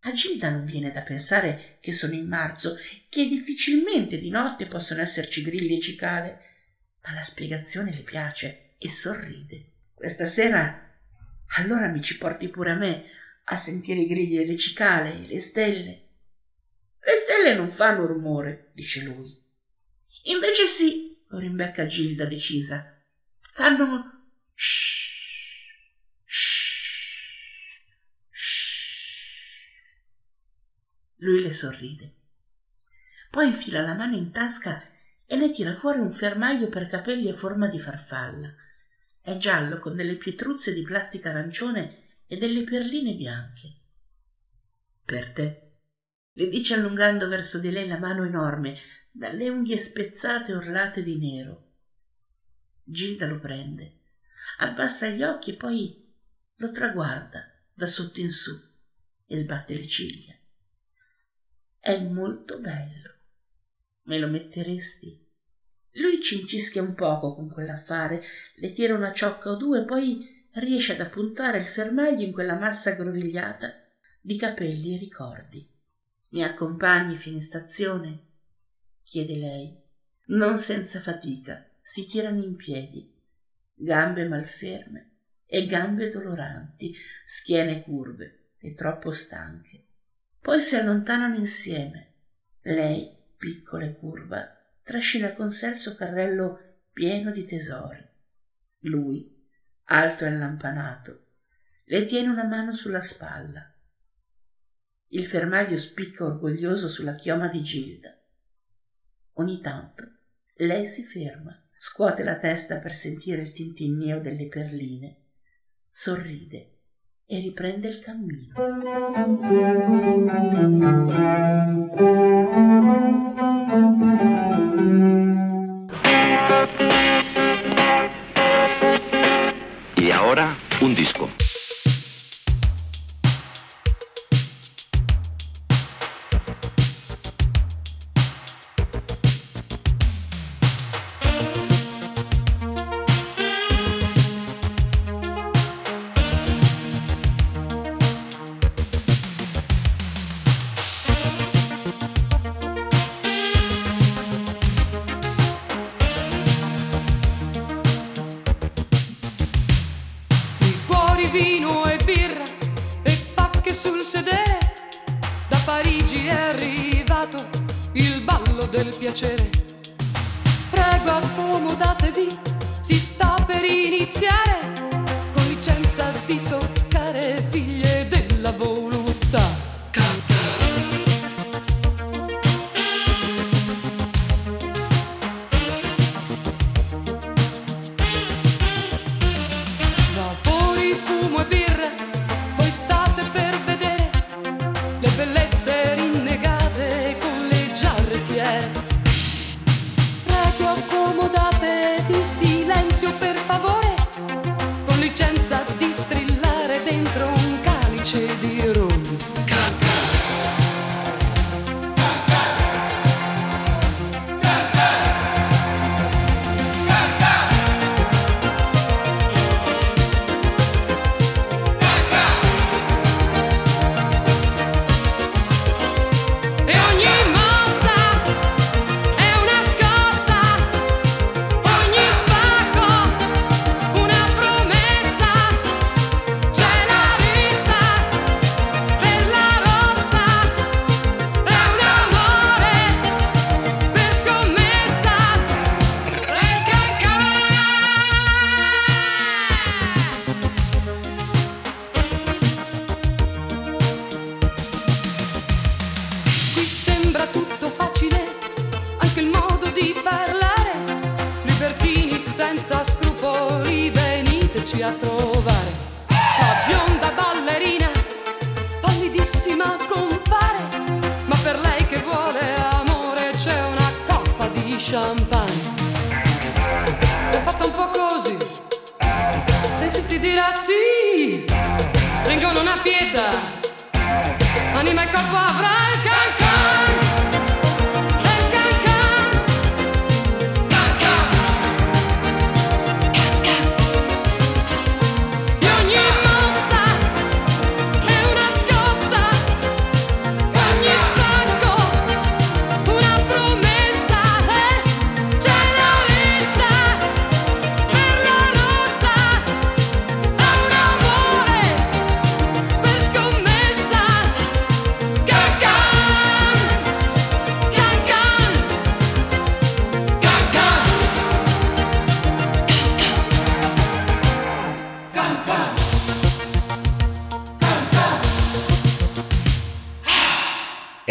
A Gilda non viene da pensare che sono in marzo, che difficilmente di notte possono esserci grilli e cicale, ma la spiegazione le piace e sorride. Questa sera allora mi ci porti pure a me a sentire i grilli e le cicale e le stelle. Le stelle non fanno rumore, dice lui. Invece sì, lo rimbecca Gilda decisa. Fanno shh, shh, shh. Lui le sorride. Poi infila la mano in tasca e ne tira fuori un fermaglio per capelli a forma di farfalla. È giallo con delle pietruzze di plastica arancione e delle perline bianche. Per te, le dice allungando verso di lei la mano enorme, dalle unghie spezzate e orlate di nero. Gilda lo prende, abbassa gli occhi e poi lo traguarda da sotto in su e sbatte le ciglia. È molto bello. Me lo metteresti? Lui cincischia un poco con quell'affare, le tira una ciocca o due, poi riesce ad appuntare il fermaglio in quella massa aggrovigliata di capelli e ricordi. Mi accompagni fino in stazione? chiede lei. Non senza fatica si tirano in piedi, gambe malferme e gambe doloranti, schiene curve e troppo stanche. Poi si allontanano insieme. Lei, piccola e curva, trascina con sé il suo carrello pieno di tesori. Lui, alto e allampanato, le tiene una mano sulla spalla. Il fermaglio spicca orgoglioso sulla chioma di Gilda. Ogni tanto lei si ferma, scuote la testa per sentire il tintinnio delle perline, sorride e riprende il cammino. Y un disco.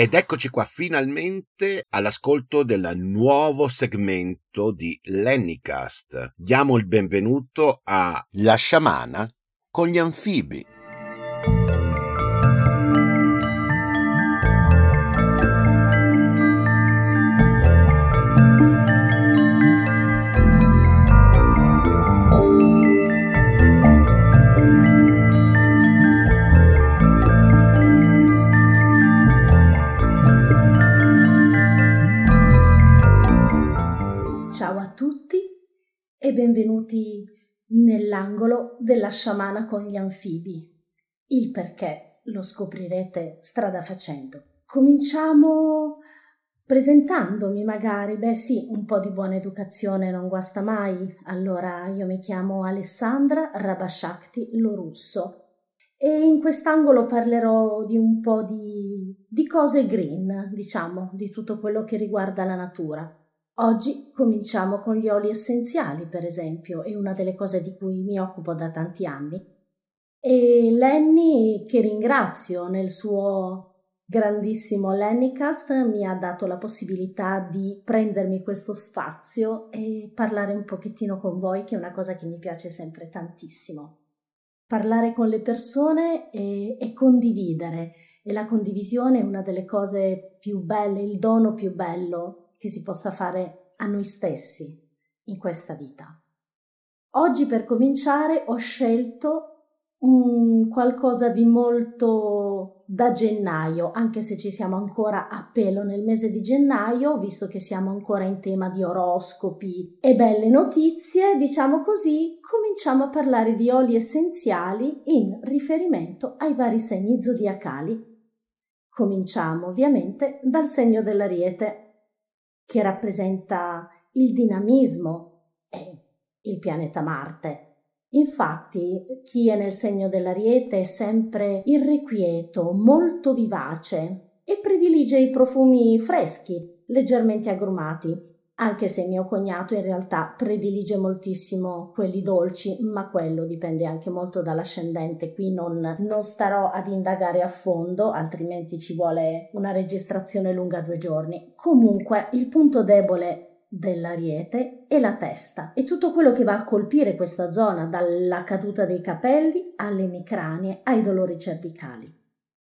Ed eccoci qua finalmente all'ascolto del nuovo segmento di Lennycast. Diamo il benvenuto a La sciamana con gli anfibi. Benvenuti nell'angolo della sciamana con gli anfibi. Il perché lo scoprirete strada facendo. Cominciamo presentandomi magari. Beh sì, un po' di buona educazione non guasta mai. Allora, io mi chiamo Alessandra Rabashakti Lorusso e in quest'angolo parlerò di un po' di, di cose green, diciamo, di tutto quello che riguarda la natura. Oggi cominciamo con gli oli essenziali, per esempio, è una delle cose di cui mi occupo da tanti anni. E Lenny, che ringrazio nel suo grandissimo Lennycast, mi ha dato la possibilità di prendermi questo spazio e parlare un pochettino con voi, che è una cosa che mi piace sempre tantissimo. Parlare con le persone e, e condividere, e la condivisione è una delle cose più belle, il dono più bello che si possa fare a noi stessi in questa vita. Oggi per cominciare ho scelto un qualcosa di molto da gennaio, anche se ci siamo ancora a pelo nel mese di gennaio, visto che siamo ancora in tema di oroscopi e belle notizie, diciamo così, cominciamo a parlare di oli essenziali in riferimento ai vari segni zodiacali. Cominciamo ovviamente dal segno dell'ariete, che rappresenta il dinamismo e il pianeta Marte. Infatti, chi è nel segno dell'ariete è sempre irrequieto, molto vivace e predilige i profumi freschi, leggermente agrumati, anche se mio cognato in realtà predilige moltissimo quelli dolci, ma quello dipende anche molto dall'ascendente. Qui non, non starò ad indagare a fondo, altrimenti ci vuole una registrazione lunga due giorni. Comunque, il punto debole dell'ariete è la testa e tutto quello che va a colpire questa zona, dalla caduta dei capelli alle emicranie ai dolori cervicali.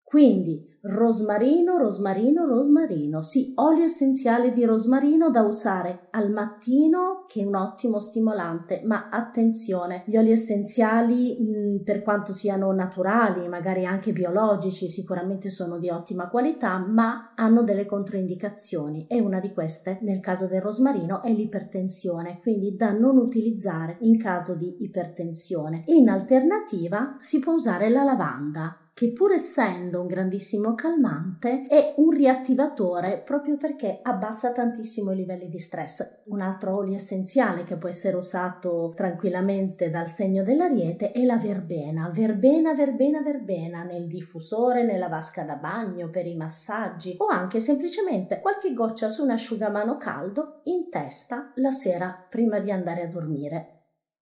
Quindi rosmarino, rosmarino, rosmarino. Sì, olio essenziale di rosmarino da usare al mattino che è un ottimo stimolante, ma attenzione, gli oli essenziali mh, per quanto siano naturali, magari anche biologici, sicuramente sono di ottima qualità, ma hanno delle controindicazioni e una di queste nel caso del rosmarino è l'ipertensione, quindi da non utilizzare in caso di ipertensione. In alternativa si può usare la lavanda che pur essendo un grandissimo calmante è un riattivatore proprio perché abbassa tantissimo i livelli di stress. Un altro olio essenziale che può essere usato tranquillamente dal segno dell'ariete è la verbena, verbena, verbena, verbena nel diffusore, nella vasca da bagno, per i massaggi o anche semplicemente qualche goccia su un asciugamano caldo in testa la sera prima di andare a dormire.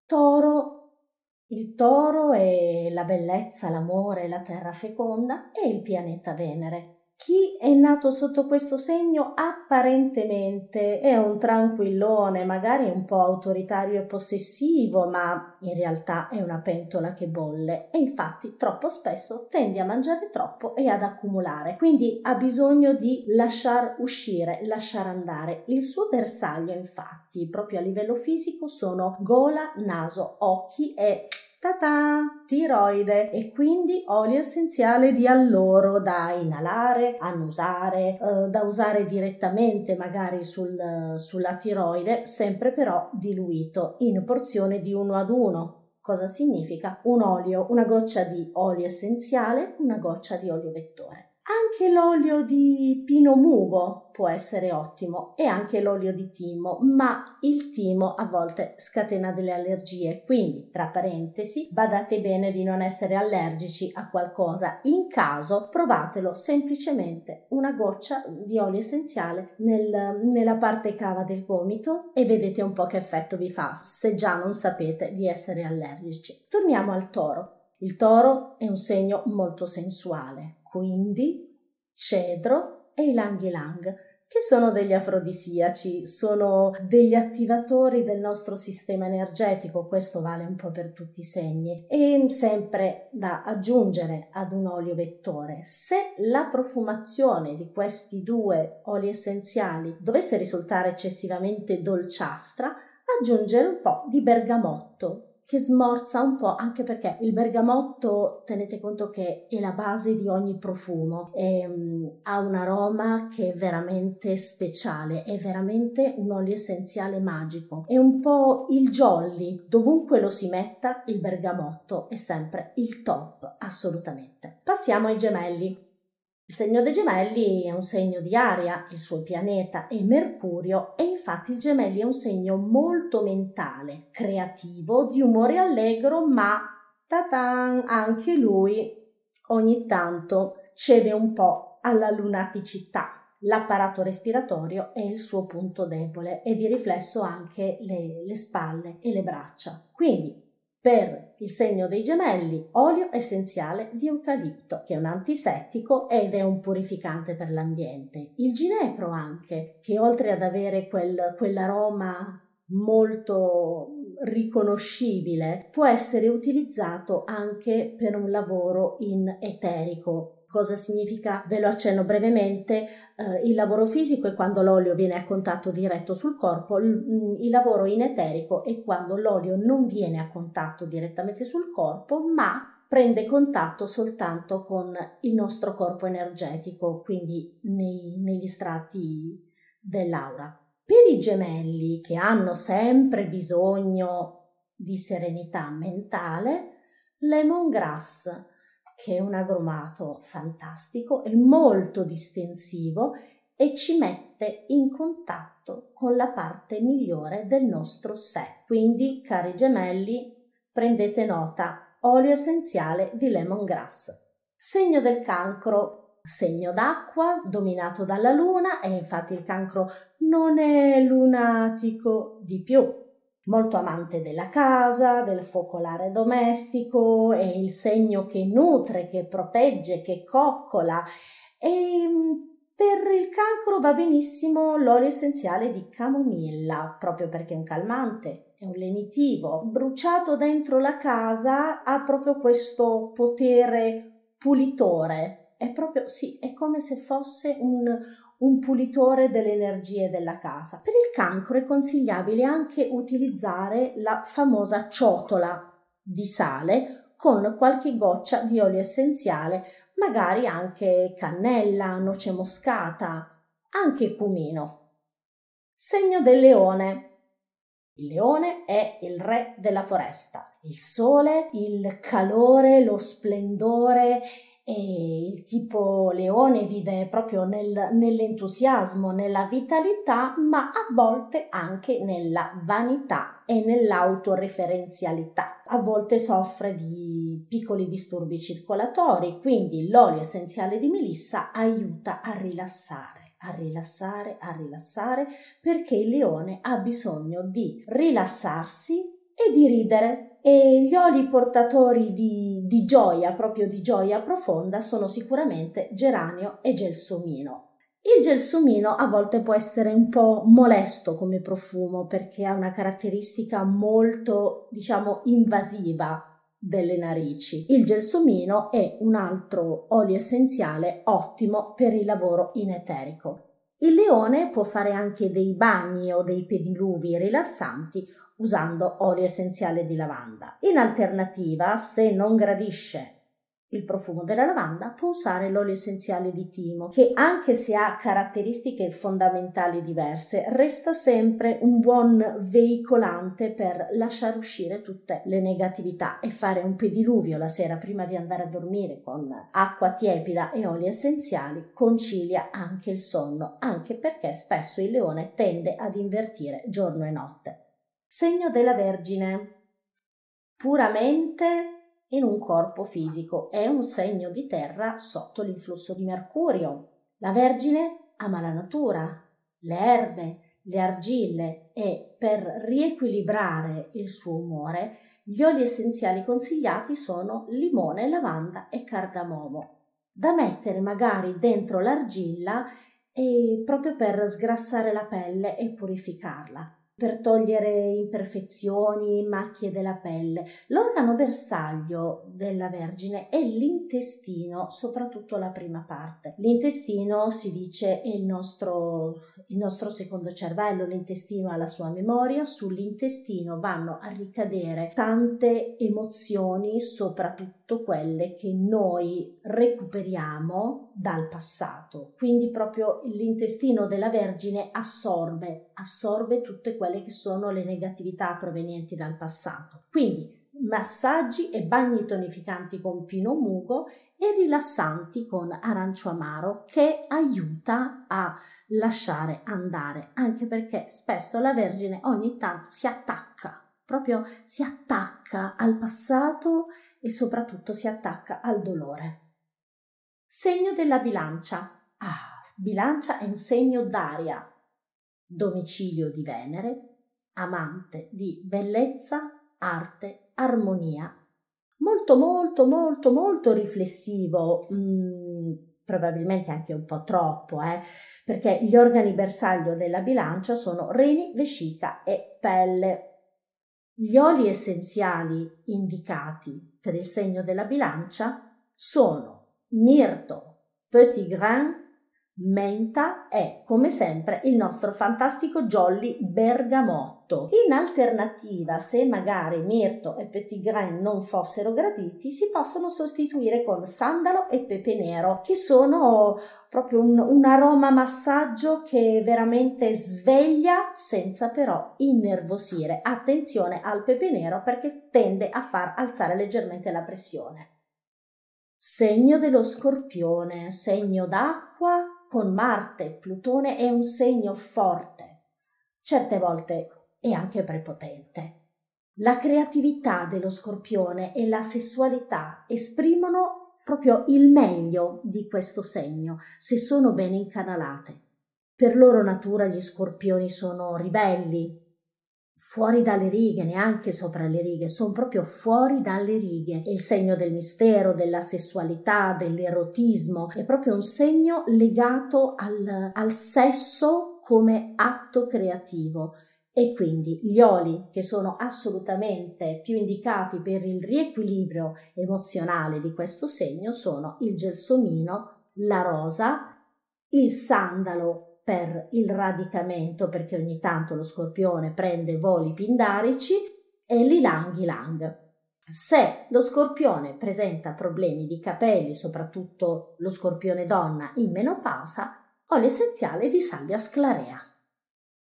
Toro il toro è la bellezza, l'amore, la terra feconda e il pianeta Venere. Chi è nato sotto questo segno apparentemente è un tranquillone, magari un po' autoritario e possessivo, ma in realtà è una pentola che bolle e infatti troppo spesso tende a mangiare troppo e ad accumulare, quindi ha bisogno di lasciar uscire, lasciare andare. Il suo bersaglio infatti proprio a livello fisico sono gola, naso, occhi e ta tiroide e quindi olio essenziale di alloro da inalare, annusare, eh, da usare direttamente magari sul, sulla tiroide, sempre però diluito in porzione di uno ad uno. Cosa significa? Un olio, una goccia di olio essenziale, una goccia di olio vettore. Anche l'olio di pino mugo può essere ottimo e anche l'olio di timo, ma il timo a volte scatena delle allergie, quindi tra parentesi badate bene di non essere allergici a qualcosa. In caso provatelo semplicemente una goccia di olio essenziale nel, nella parte cava del gomito e vedete un po' che effetto vi fa se già non sapete di essere allergici. Torniamo al toro. Il toro è un segno molto sensuale, quindi cedro e ilang ilang, che sono degli afrodisiaci, sono degli attivatori del nostro sistema energetico, questo vale un po' per tutti i segni, e sempre da aggiungere ad un olio vettore. Se la profumazione di questi due oli essenziali dovesse risultare eccessivamente dolciastra, aggiungere un po' di bergamotto che smorza un po', anche perché il bergamotto, tenete conto che è la base di ogni profumo, e, um, ha un aroma che è veramente speciale, è veramente un olio essenziale magico, è un po' il jolly, dovunque lo si metta il bergamotto è sempre il top, assolutamente. Passiamo ai gemelli. Il segno dei gemelli è un segno di aria, il suo pianeta è Mercurio e infatti il gemelli è un segno molto mentale, creativo, di umore allegro, ma tatan, anche lui ogni tanto cede un po' alla lunaticità. L'apparato respiratorio è il suo punto debole e di riflesso anche le, le spalle e le braccia. Quindi per il segno dei gemelli olio essenziale di eucalipto, che è un antisettico ed è un purificante per l'ambiente. Il ginepro anche, che oltre ad avere quel, quell'aroma molto riconoscibile, può essere utilizzato anche per un lavoro in eterico, Cosa significa? Ve lo accenno brevemente. Eh, il lavoro fisico è quando l'olio viene a contatto diretto sul corpo, il, mm, il lavoro in eterico è quando l'olio non viene a contatto direttamente sul corpo, ma prende contatto soltanto con il nostro corpo energetico, quindi nei, negli strati dell'aura. Per i gemelli che hanno sempre bisogno di serenità mentale, lemongrass che è un agrumato fantastico e molto distensivo e ci mette in contatto con la parte migliore del nostro sé. Quindi, cari gemelli, prendete nota, olio essenziale di lemongrass. Segno del cancro, segno d'acqua, dominato dalla luna e infatti il cancro non è lunatico di più, molto amante della casa, del focolare domestico, è il segno che nutre, che protegge, che coccola e mm, per il cancro va benissimo l'olio essenziale di camomilla, proprio perché è un calmante, è un lenitivo. Bruciato dentro la casa ha proprio questo potere pulitore. È proprio, sì, è come se fosse un, un pulitore delle energie della casa. Per il cancro è consigliabile anche utilizzare la famosa ciotola di sale con qualche goccia di olio essenziale, magari anche cannella, noce moscata, anche cumino. Segno del leone. Il leone è il re della foresta, il sole, il calore, lo splendore e il tipo leone vive proprio nel, nell'entusiasmo, nella vitalità, ma a volte anche nella vanità e nell'autoreferenzialità. A volte soffre di piccoli disturbi circolatori, quindi l'olio essenziale di melissa aiuta a rilassare a rilassare, a rilassare, perché il leone ha bisogno di rilassarsi e di ridere E gli oli portatori di, di gioia, proprio di gioia profonda, sono sicuramente geranio e gelsomino. Il gelsomino a volte può essere un po' molesto come profumo perché ha una caratteristica molto, diciamo, invasiva delle narici. Il gelsomino è un altro olio essenziale ottimo per il lavoro in eterico. Il leone può fare anche dei bagni o dei pediluvi rilassanti usando olio essenziale di lavanda. In alternativa, se non gradisce il profumo della lavanda può usare l'olio essenziale di timo, che anche se ha caratteristiche fondamentali diverse, resta sempre un buon veicolante per lasciare uscire tutte le negatività e fare un pediluvio la sera prima di andare a dormire con acqua tiepida e oli essenziali concilia anche il sonno, anche perché spesso il leone tende ad invertire giorno e notte. Segno della Vergine. Puramente in un corpo fisico, è un segno di terra sotto l'influsso di Mercurio. La Vergine ama la natura, le erbe, le argille e per riequilibrare il suo umore gli oli essenziali consigliati sono limone, lavanda e cardamomo, da mettere magari dentro l'argilla e proprio per sgrassare la pelle e purificarla per togliere imperfezioni, macchie della pelle. L'organo bersaglio della Vergine è l'intestino, soprattutto la prima parte. L'intestino si dice è il nostro, il nostro secondo cervello, l'intestino ha la sua memoria, sull'intestino vanno a ricadere tante emozioni, soprattutto quelle che noi recuperiamo dal passato. Quindi proprio l'intestino della Vergine assorbe, assorbe tutte quelle che sono le negatività provenienti dal passato. Quindi massaggi e bagni tonificanti con pino mugo e rilassanti con arancio amaro che aiuta a lasciare andare, anche perché spesso la Vergine ogni tanto si attacca, proprio si attacca al passato e soprattutto si attacca al dolore. Segno della bilancia. Ah, bilancia è un segno d'aria, domicilio di Venere, amante di bellezza, arte, armonia. Molto, molto, molto, molto riflessivo, mm, probabilmente anche un po' troppo, eh, perché gli organi bersaglio della bilancia sono reni, vescica e pelle. Gli oli essenziali indicati per il segno della bilancia sono mirto, petit grain, Menta è, come sempre, il nostro fantastico jolly bergamotto. In alternativa, se magari mirto e petit grain non fossero graditi, si possono sostituire con sandalo e pepe nero, che sono proprio un, un aroma massaggio che veramente sveglia senza però innervosire. Attenzione al pepe nero perché tende a far alzare leggermente la pressione. Segno dello scorpione, segno d'acqua, con Marte Plutone è un segno forte, certe volte è anche prepotente. La creatività dello scorpione e la sessualità esprimono proprio il meglio di questo segno se sono ben incanalate. Per loro natura gli scorpioni sono ribelli, fuori dalle righe, neanche sopra le righe, sono proprio fuori dalle righe. È il segno del mistero, della sessualità, dell'erotismo, è proprio un segno legato al, al sesso come atto creativo. E quindi gli oli che sono assolutamente più indicati per il riequilibrio emozionale di questo segno sono il gelsomino, la rosa, il sandalo per il radicamento perché ogni tanto lo scorpione prende voli pindarici e l'ilang ilang. Se lo scorpione presenta problemi di capelli, soprattutto lo scorpione donna in menopausa, ho l'essenziale di salvia sclarea.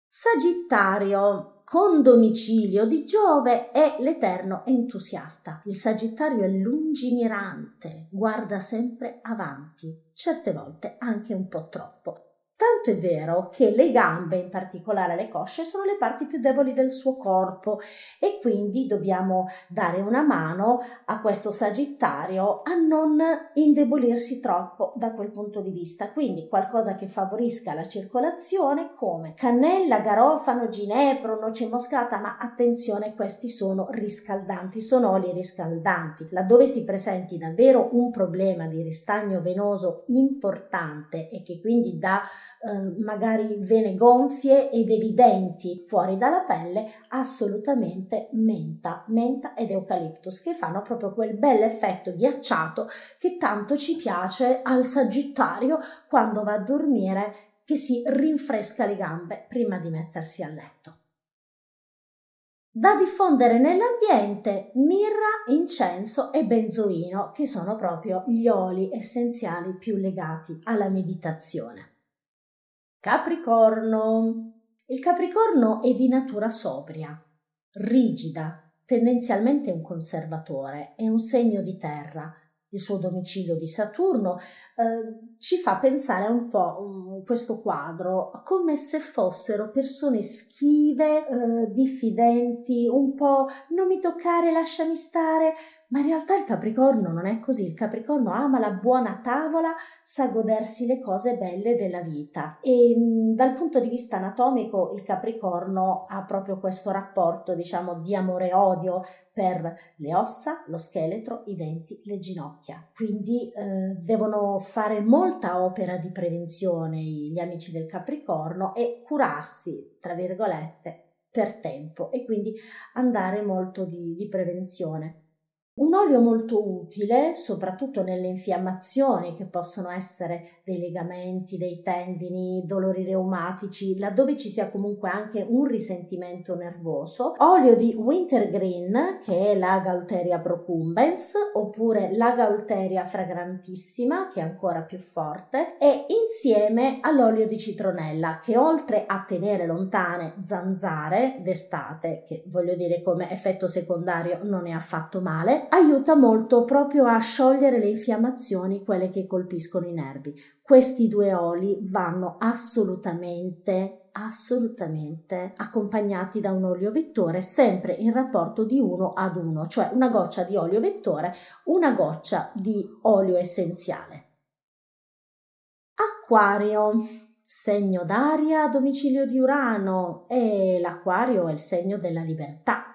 Sagittario, con domicilio di Giove, è l'eterno entusiasta. Il Sagittario è lungimirante, guarda sempre avanti, certe volte anche un po' troppo. Tanto è vero che le gambe, in particolare le cosce, sono le parti più deboli del suo corpo e quindi dobbiamo dare una mano a questo Sagittario a non indebolirsi troppo da quel punto di vista. Quindi qualcosa che favorisca la circolazione come cannella, garofano, ginepro, noce moscata, ma attenzione, questi sono riscaldanti, sono oli riscaldanti. Laddove si presenti davvero un problema di ristagno venoso importante e che quindi dà eh, magari vene gonfie ed evidenti fuori dalla pelle, assolutamente menta, menta ed eucaliptus che fanno proprio quel bel effetto ghiacciato che tanto ci piace al Sagittario quando va a dormire che si rinfresca le gambe prima di mettersi a letto. Da diffondere nell'ambiente mirra, incenso e benzoino, che sono proprio gli oli essenziali più legati alla meditazione. Capricorno. Il Capricorno è di natura sobria, rigida, tendenzialmente un conservatore, è un segno di terra, il suo domicilio di Saturno, eh, ci fa pensare un po' um, questo quadro come se fossero persone schive, eh, diffidenti, un po' non mi toccare, lasciami stare, ma in realtà il Capricorno non è così, il Capricorno ama la buona tavola, sa godersi le cose belle della vita e mm, dal punto di vista anatomico il Capricorno ha proprio questo rapporto, diciamo, di amore e odio per le ossa, lo scheletro, i denti, le ginocchia. Quindi eh, devono fare molta opera di prevenzione gli amici del Capricorno e curarsi, tra virgolette, per tempo e quindi andare molto di, di prevenzione. Un olio molto utile, soprattutto nelle infiammazioni che possono essere dei legamenti, dei tendini, dolori reumatici, laddove ci sia comunque anche un risentimento nervoso. Olio di wintergreen, che è la Gaulteria procumbens, oppure la Gaulteria fragrantissima, che è ancora più forte, e insieme all'olio di citronella, che oltre a tenere lontane zanzare d'estate, che voglio dire come effetto secondario non è affatto male, aiuta molto proprio a sciogliere le infiammazioni, quelle che colpiscono i nervi. Questi due oli vanno assolutamente assolutamente accompagnati da un olio vettore sempre in rapporto di 1 ad 1, cioè una goccia di olio vettore, una goccia di olio essenziale. Acquario, segno d'aria, domicilio di Urano e l'acquario è il segno della libertà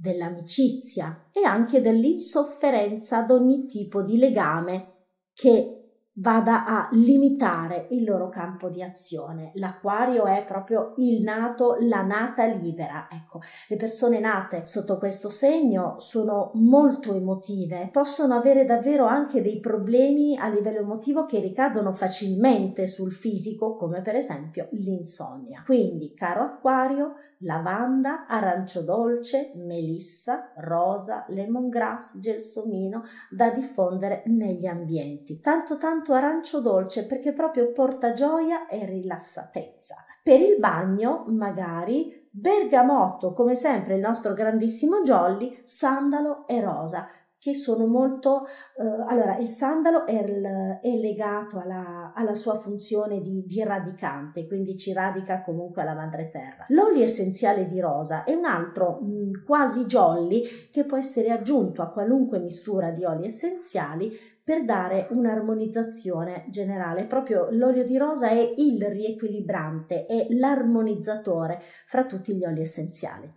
dell'amicizia e anche dell'insofferenza ad ogni tipo di legame che vada a limitare il loro campo di azione. L'acquario è proprio il nato, la nata libera. Ecco, le persone nate sotto questo segno sono molto emotive, possono avere davvero anche dei problemi a livello emotivo che ricadono facilmente sul fisico, come per esempio l'insonnia. Quindi, caro acquario, lavanda, arancio dolce, melissa, rosa, lemongrass, gelsomino da diffondere negli ambienti. Tanto tanto arancio dolce perché proprio porta gioia e rilassatezza. Per il bagno, magari bergamotto, come sempre il nostro grandissimo Jolly, sandalo e rosa che sono molto... Eh, allora, il sandalo è, il, è legato alla, alla, sua funzione di, di, radicante, quindi ci radica comunque alla madre terra. L'olio essenziale di rosa è un altro mh, quasi jolly che può essere aggiunto a qualunque mistura di oli essenziali per dare un'armonizzazione generale. Proprio l'olio di rosa è il riequilibrante, è l'armonizzatore fra tutti gli oli essenziali.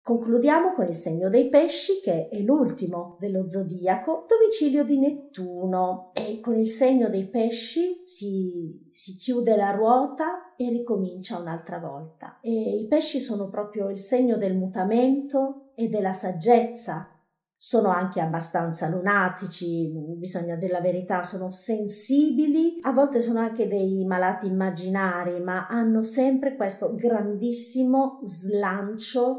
Concludiamo con il segno dei pesci che è l'ultimo dello zodiaco, domicilio di Nettuno e con il segno dei pesci si, si chiude la ruota e ricomincia un'altra volta. E I pesci sono proprio il segno del mutamento e della saggezza, sono anche abbastanza lunatici, bisogna della verità, sono sensibili, a volte sono anche dei malati immaginari, ma hanno sempre questo grandissimo slancio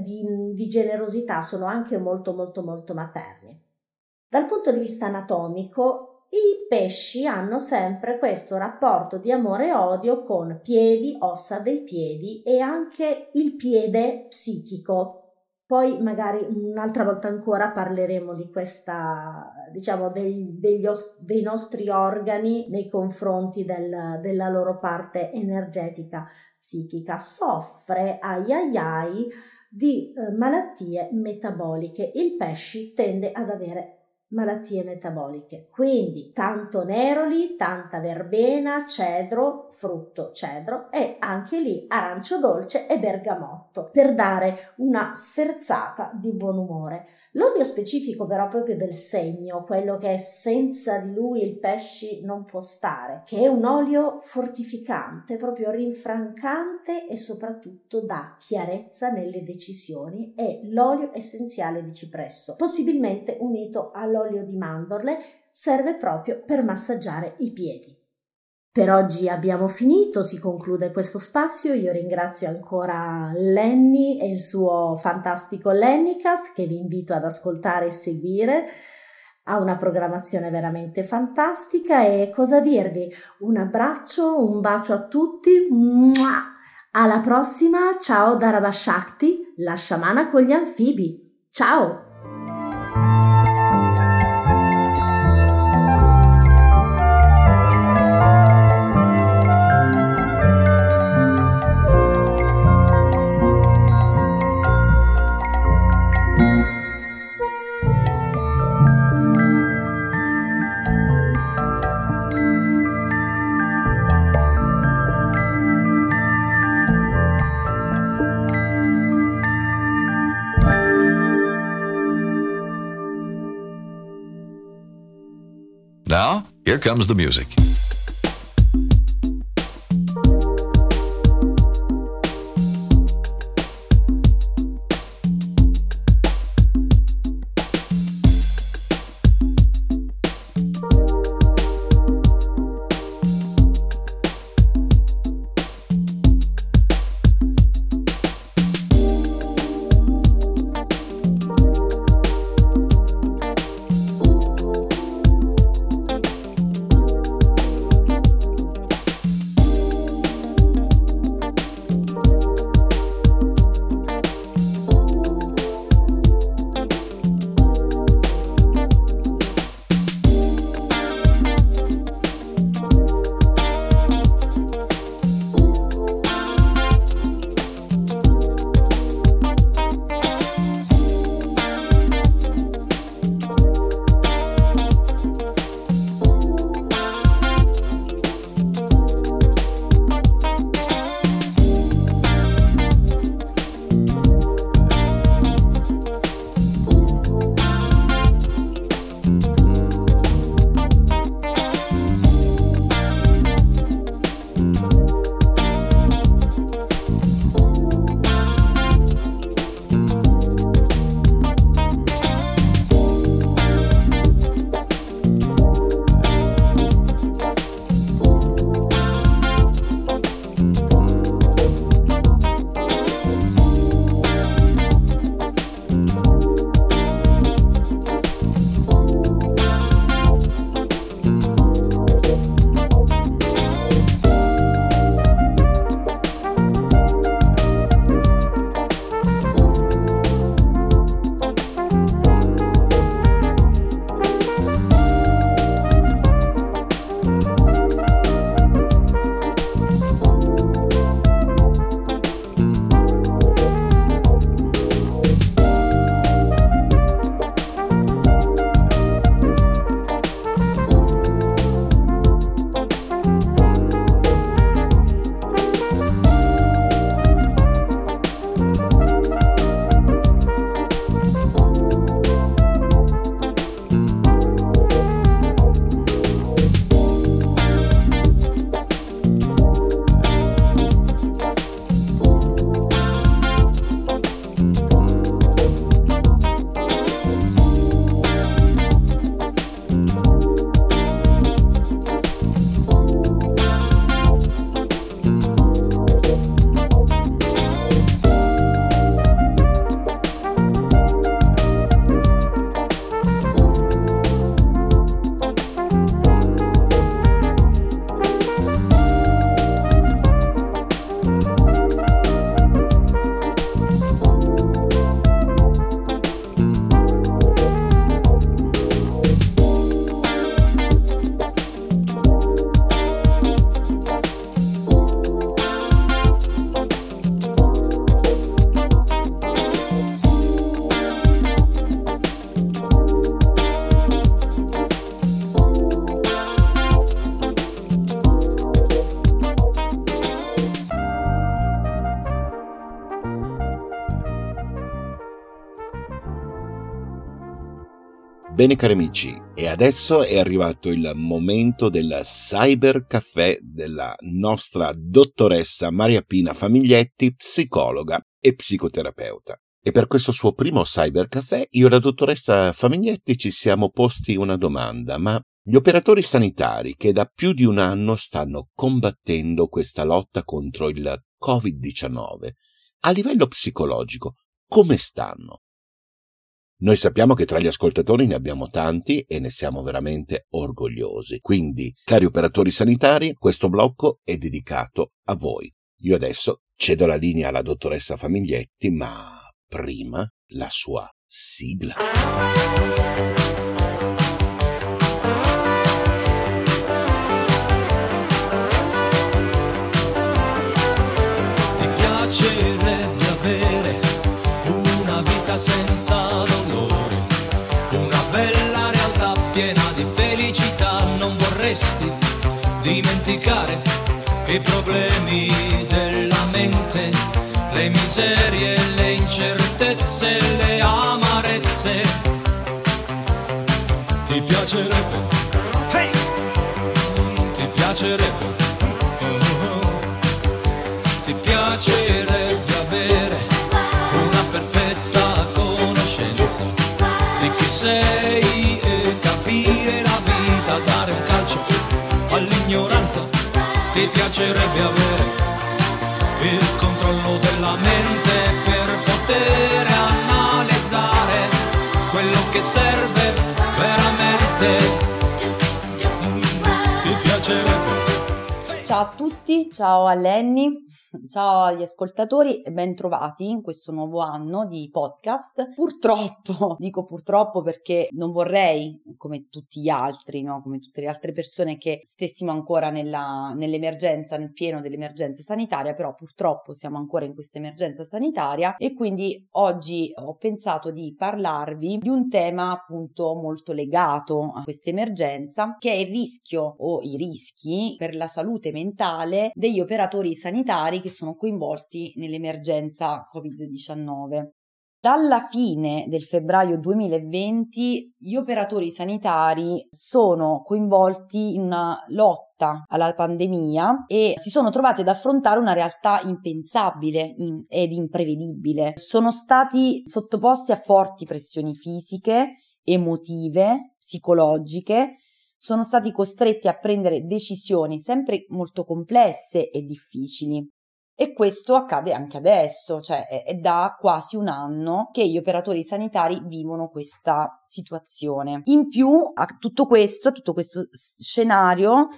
di, di generosità, sono anche molto molto molto materni. Dal punto di vista anatomico, i pesci hanno sempre questo rapporto di amore e odio con piedi, ossa dei piedi e anche il piede psichico, poi magari un'altra volta ancora parleremo di questa, diciamo, dei, degli dei nostri organi nei confronti del, della loro parte energetica psichica. Soffre, ai ai ai, di eh, malattie metaboliche. Il pesci tende ad avere malattie metaboliche. Quindi tanto neroli, tanta verbena, cedro, frutto cedro e anche lì arancio dolce e bergamotto per dare una sferzata di buon umore. L'olio specifico però proprio del segno, quello che senza di lui il pesci non può stare, che è un olio fortificante, proprio rinfrancante e soprattutto dà chiarezza nelle decisioni, è l'olio essenziale di cipresso, possibilmente unito all'olio di mandorle, serve proprio per massaggiare i piedi. Per oggi abbiamo finito, si conclude questo spazio. Io ringrazio ancora Lenny e il suo fantastico Lennycast che vi invito ad ascoltare e seguire. Ha una programmazione veramente fantastica e cosa dirvi? Un abbraccio, un bacio a tutti. Alla prossima, ciao da Rabashakti, la sciamana con gli anfibi. Ciao! Now, here comes the music. Bene cari amici, e adesso è arrivato il momento del Cyber Caffè della nostra dottoressa Maria Pina Famiglietti, psicologa e psicoterapeuta. E per questo suo primo Cyber Caffè io e la dottoressa Famiglietti ci siamo posti una domanda, ma gli operatori sanitari che da più di un anno stanno combattendo questa lotta contro il Covid-19, a livello psicologico, come stanno? Noi sappiamo che tra gli ascoltatori ne abbiamo tanti e ne siamo veramente orgogliosi. Quindi, cari operatori sanitari, questo blocco è dedicato a voi. Io adesso cedo la linea alla dottoressa Famiglietti, ma prima la sua sigla. Non vorresti dimenticare i problemi della mente, le miserie, le incertezze, le amarezze. Ti piacerebbe, hey! ti piacerebbe, Ti piacerebbe avere il controllo della mente per poter analizzare quello che serve veramente. Ti piacerebbe. Ciao a tutti, ciao a Lenny, ciao agli ascoltatori e ben trovati in questo nuovo anno di podcast. Purtroppo, dico purtroppo perché non vorrei, come tutti gli altri, no? come tutte le altre persone, che stessimo ancora nella, nell'emergenza, nel pieno dell'emergenza sanitaria, però purtroppo siamo ancora in questa emergenza sanitaria e quindi oggi ho pensato di parlarvi di un tema appunto molto legato a questa emergenza, che è il rischio o i rischi per la salute mentale degli operatori sanitari che sono coinvolti nell'emergenza Covid-19. Dalla fine del febbraio 2020 gli operatori sanitari sono coinvolti in una lotta alla pandemia e si sono trovati ad affrontare una realtà impensabile ed imprevedibile. Sono stati sottoposti a forti pressioni fisiche, emotive, psicologiche sono stati costretti a prendere decisioni sempre molto complesse e difficili. E questo accade anche adesso, cioè è, da quasi un anno che gli operatori sanitari vivono questa situazione. In più a tutto questo, a tutto questo scenario,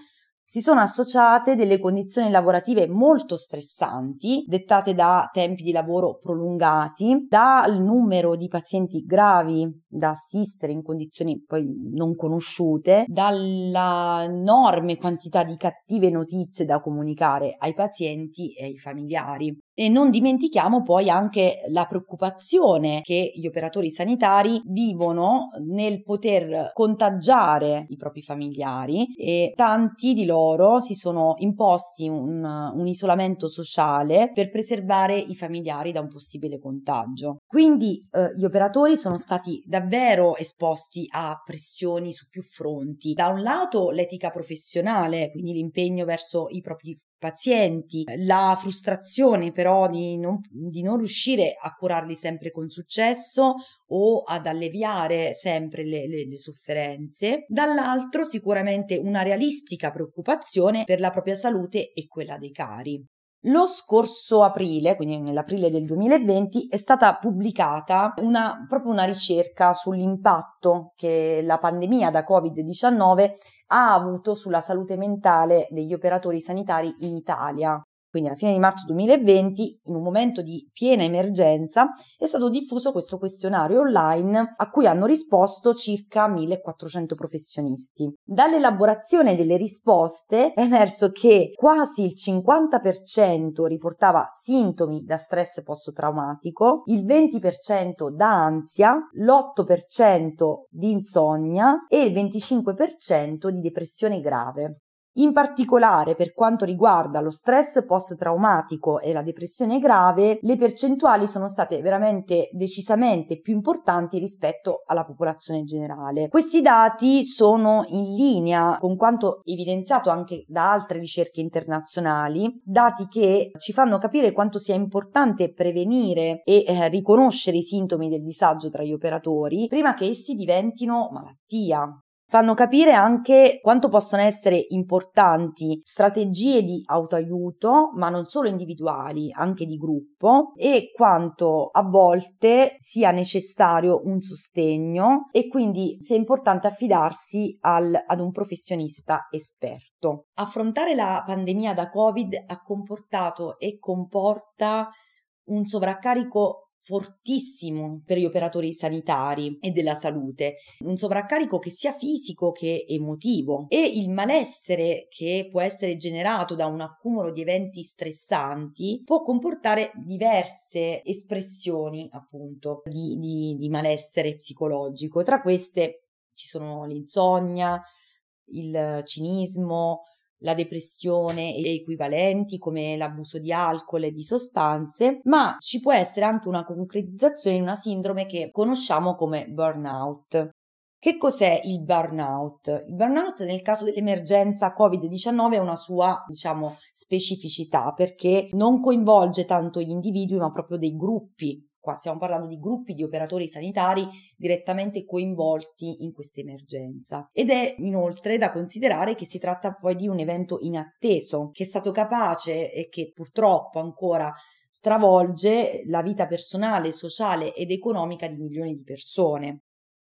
si sono associate delle condizioni lavorative molto stressanti, dettate da tempi di lavoro prolungati, dal numero di pazienti gravi da assistere in condizioni poi non conosciute, dalla enorme quantità di cattive notizie da comunicare ai pazienti e ai familiari. E non dimentichiamo poi anche la preoccupazione che gli operatori sanitari vivono nel poter contagiare i propri familiari e tanti di loro si sono imposti un, un isolamento sociale per preservare i familiari da un possibile contagio. Quindi eh, gli operatori sono stati davvero esposti a pressioni su più fronti. Da un lato l'etica professionale, quindi l'impegno verso i propri pazienti, la frustrazione però di non, di non, riuscire a curarli sempre con successo o ad alleviare sempre le, le, le sofferenze, dall'altro sicuramente una realistica preoccupazione per la propria salute e quella dei cari. Lo scorso aprile, quindi nell'aprile del 2020, è stata pubblicata una, proprio una ricerca sull'impatto che la pandemia da Covid-19 ha avuto sulla salute mentale degli operatori sanitari in Italia quindi alla fine di marzo 2020, in un momento di piena emergenza, è stato diffuso questo questionario online a cui hanno risposto circa 1400 professionisti. Dall'elaborazione delle risposte è emerso che quasi il 50% riportava sintomi da stress post-traumatico, il 20% da ansia, l'8% di insonnia e il 25% di depressione grave. In particolare per quanto riguarda lo stress post-traumatico e la depressione grave, le percentuali sono state veramente decisamente più importanti rispetto alla popolazione generale. Questi dati sono in linea con quanto evidenziato anche da altre ricerche internazionali, dati che ci fanno capire quanto sia importante prevenire e eh, riconoscere i sintomi del disagio tra gli operatori prima che essi diventino malattia fanno capire anche quanto possono essere importanti strategie di autoaiuto, ma non solo individuali, anche di gruppo, e quanto a volte sia necessario un sostegno e quindi sia importante affidarsi al, ad un professionista esperto. Affrontare la pandemia da Covid ha comportato e comporta un sovraccarico fortissimo per gli operatori sanitari e della salute, un sovraccarico che sia fisico che emotivo e il malessere che può essere generato da un accumulo di eventi stressanti può comportare diverse espressioni appunto di, di, di malessere psicologico. Tra queste ci sono l'insonnia, il cinismo, la depressione e equivalenti come l'abuso di alcol e di sostanze, ma ci può essere anche una concretizzazione in una sindrome che conosciamo come burnout. Che cos'è il burnout? Il burnout nel caso dell'emergenza Covid-19 è una sua, diciamo, specificità perché non coinvolge tanto gli individui ma proprio dei gruppi Qua stiamo parlando di gruppi di operatori sanitari direttamente coinvolti in questa emergenza. Ed è inoltre da considerare che si tratta poi di un evento inatteso, che è stato capace e che purtroppo ancora stravolge la vita personale, sociale ed economica di milioni di persone.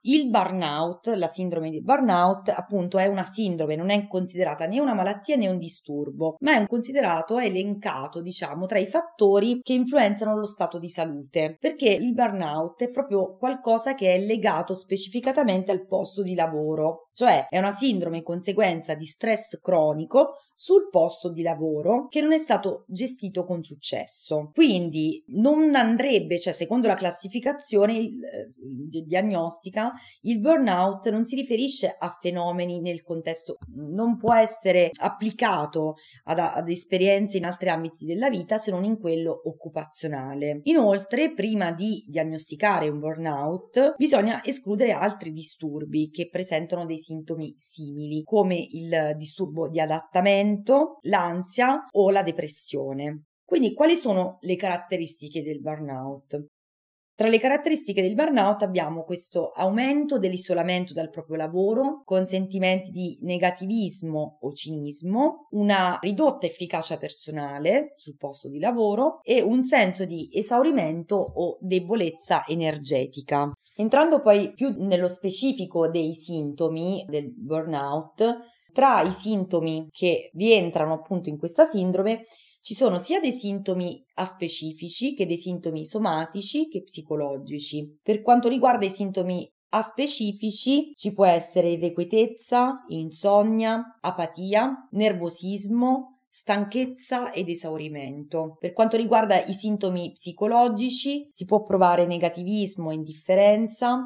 Il burnout, la sindrome di burnout, appunto è una sindrome, non è considerata né una malattia né un disturbo, ma è considerato, è elencato, diciamo, tra i fattori che influenzano lo stato di salute, perché il burnout è proprio qualcosa che è legato specificatamente al posto di lavoro, cioè è una sindrome conseguenza di stress cronico sul posto di lavoro che non è stato gestito con successo. Quindi non andrebbe, cioè secondo la classificazione eh, diagnostica, il burnout non si riferisce a fenomeni nel contesto, non può essere applicato ad, ad esperienze in altri ambiti della vita se non in quello occupazionale. Inoltre, prima di diagnosticare un burnout, bisogna escludere altri disturbi che presentano dei sintomi simili, come il disturbo di adattamento, l'ansia o la depressione. Quindi quali sono le caratteristiche del burnout? Tra le caratteristiche del burnout abbiamo questo aumento dell'isolamento dal proprio lavoro, con sentimenti di negativismo o cinismo, una ridotta efficacia personale sul posto di lavoro e un senso di esaurimento o debolezza energetica. Entrando poi più nello specifico dei sintomi del burnout, tra i sintomi che rientrano appunto in questa sindrome ci sono sia dei sintomi aspecifici che dei sintomi somatici che psicologici. Per quanto riguarda i sintomi aspecifici ci può essere irrequietezza, insonnia, apatia, nervosismo, stanchezza ed esaurimento. Per quanto riguarda i sintomi psicologici si può provare negativismo, indifferenza,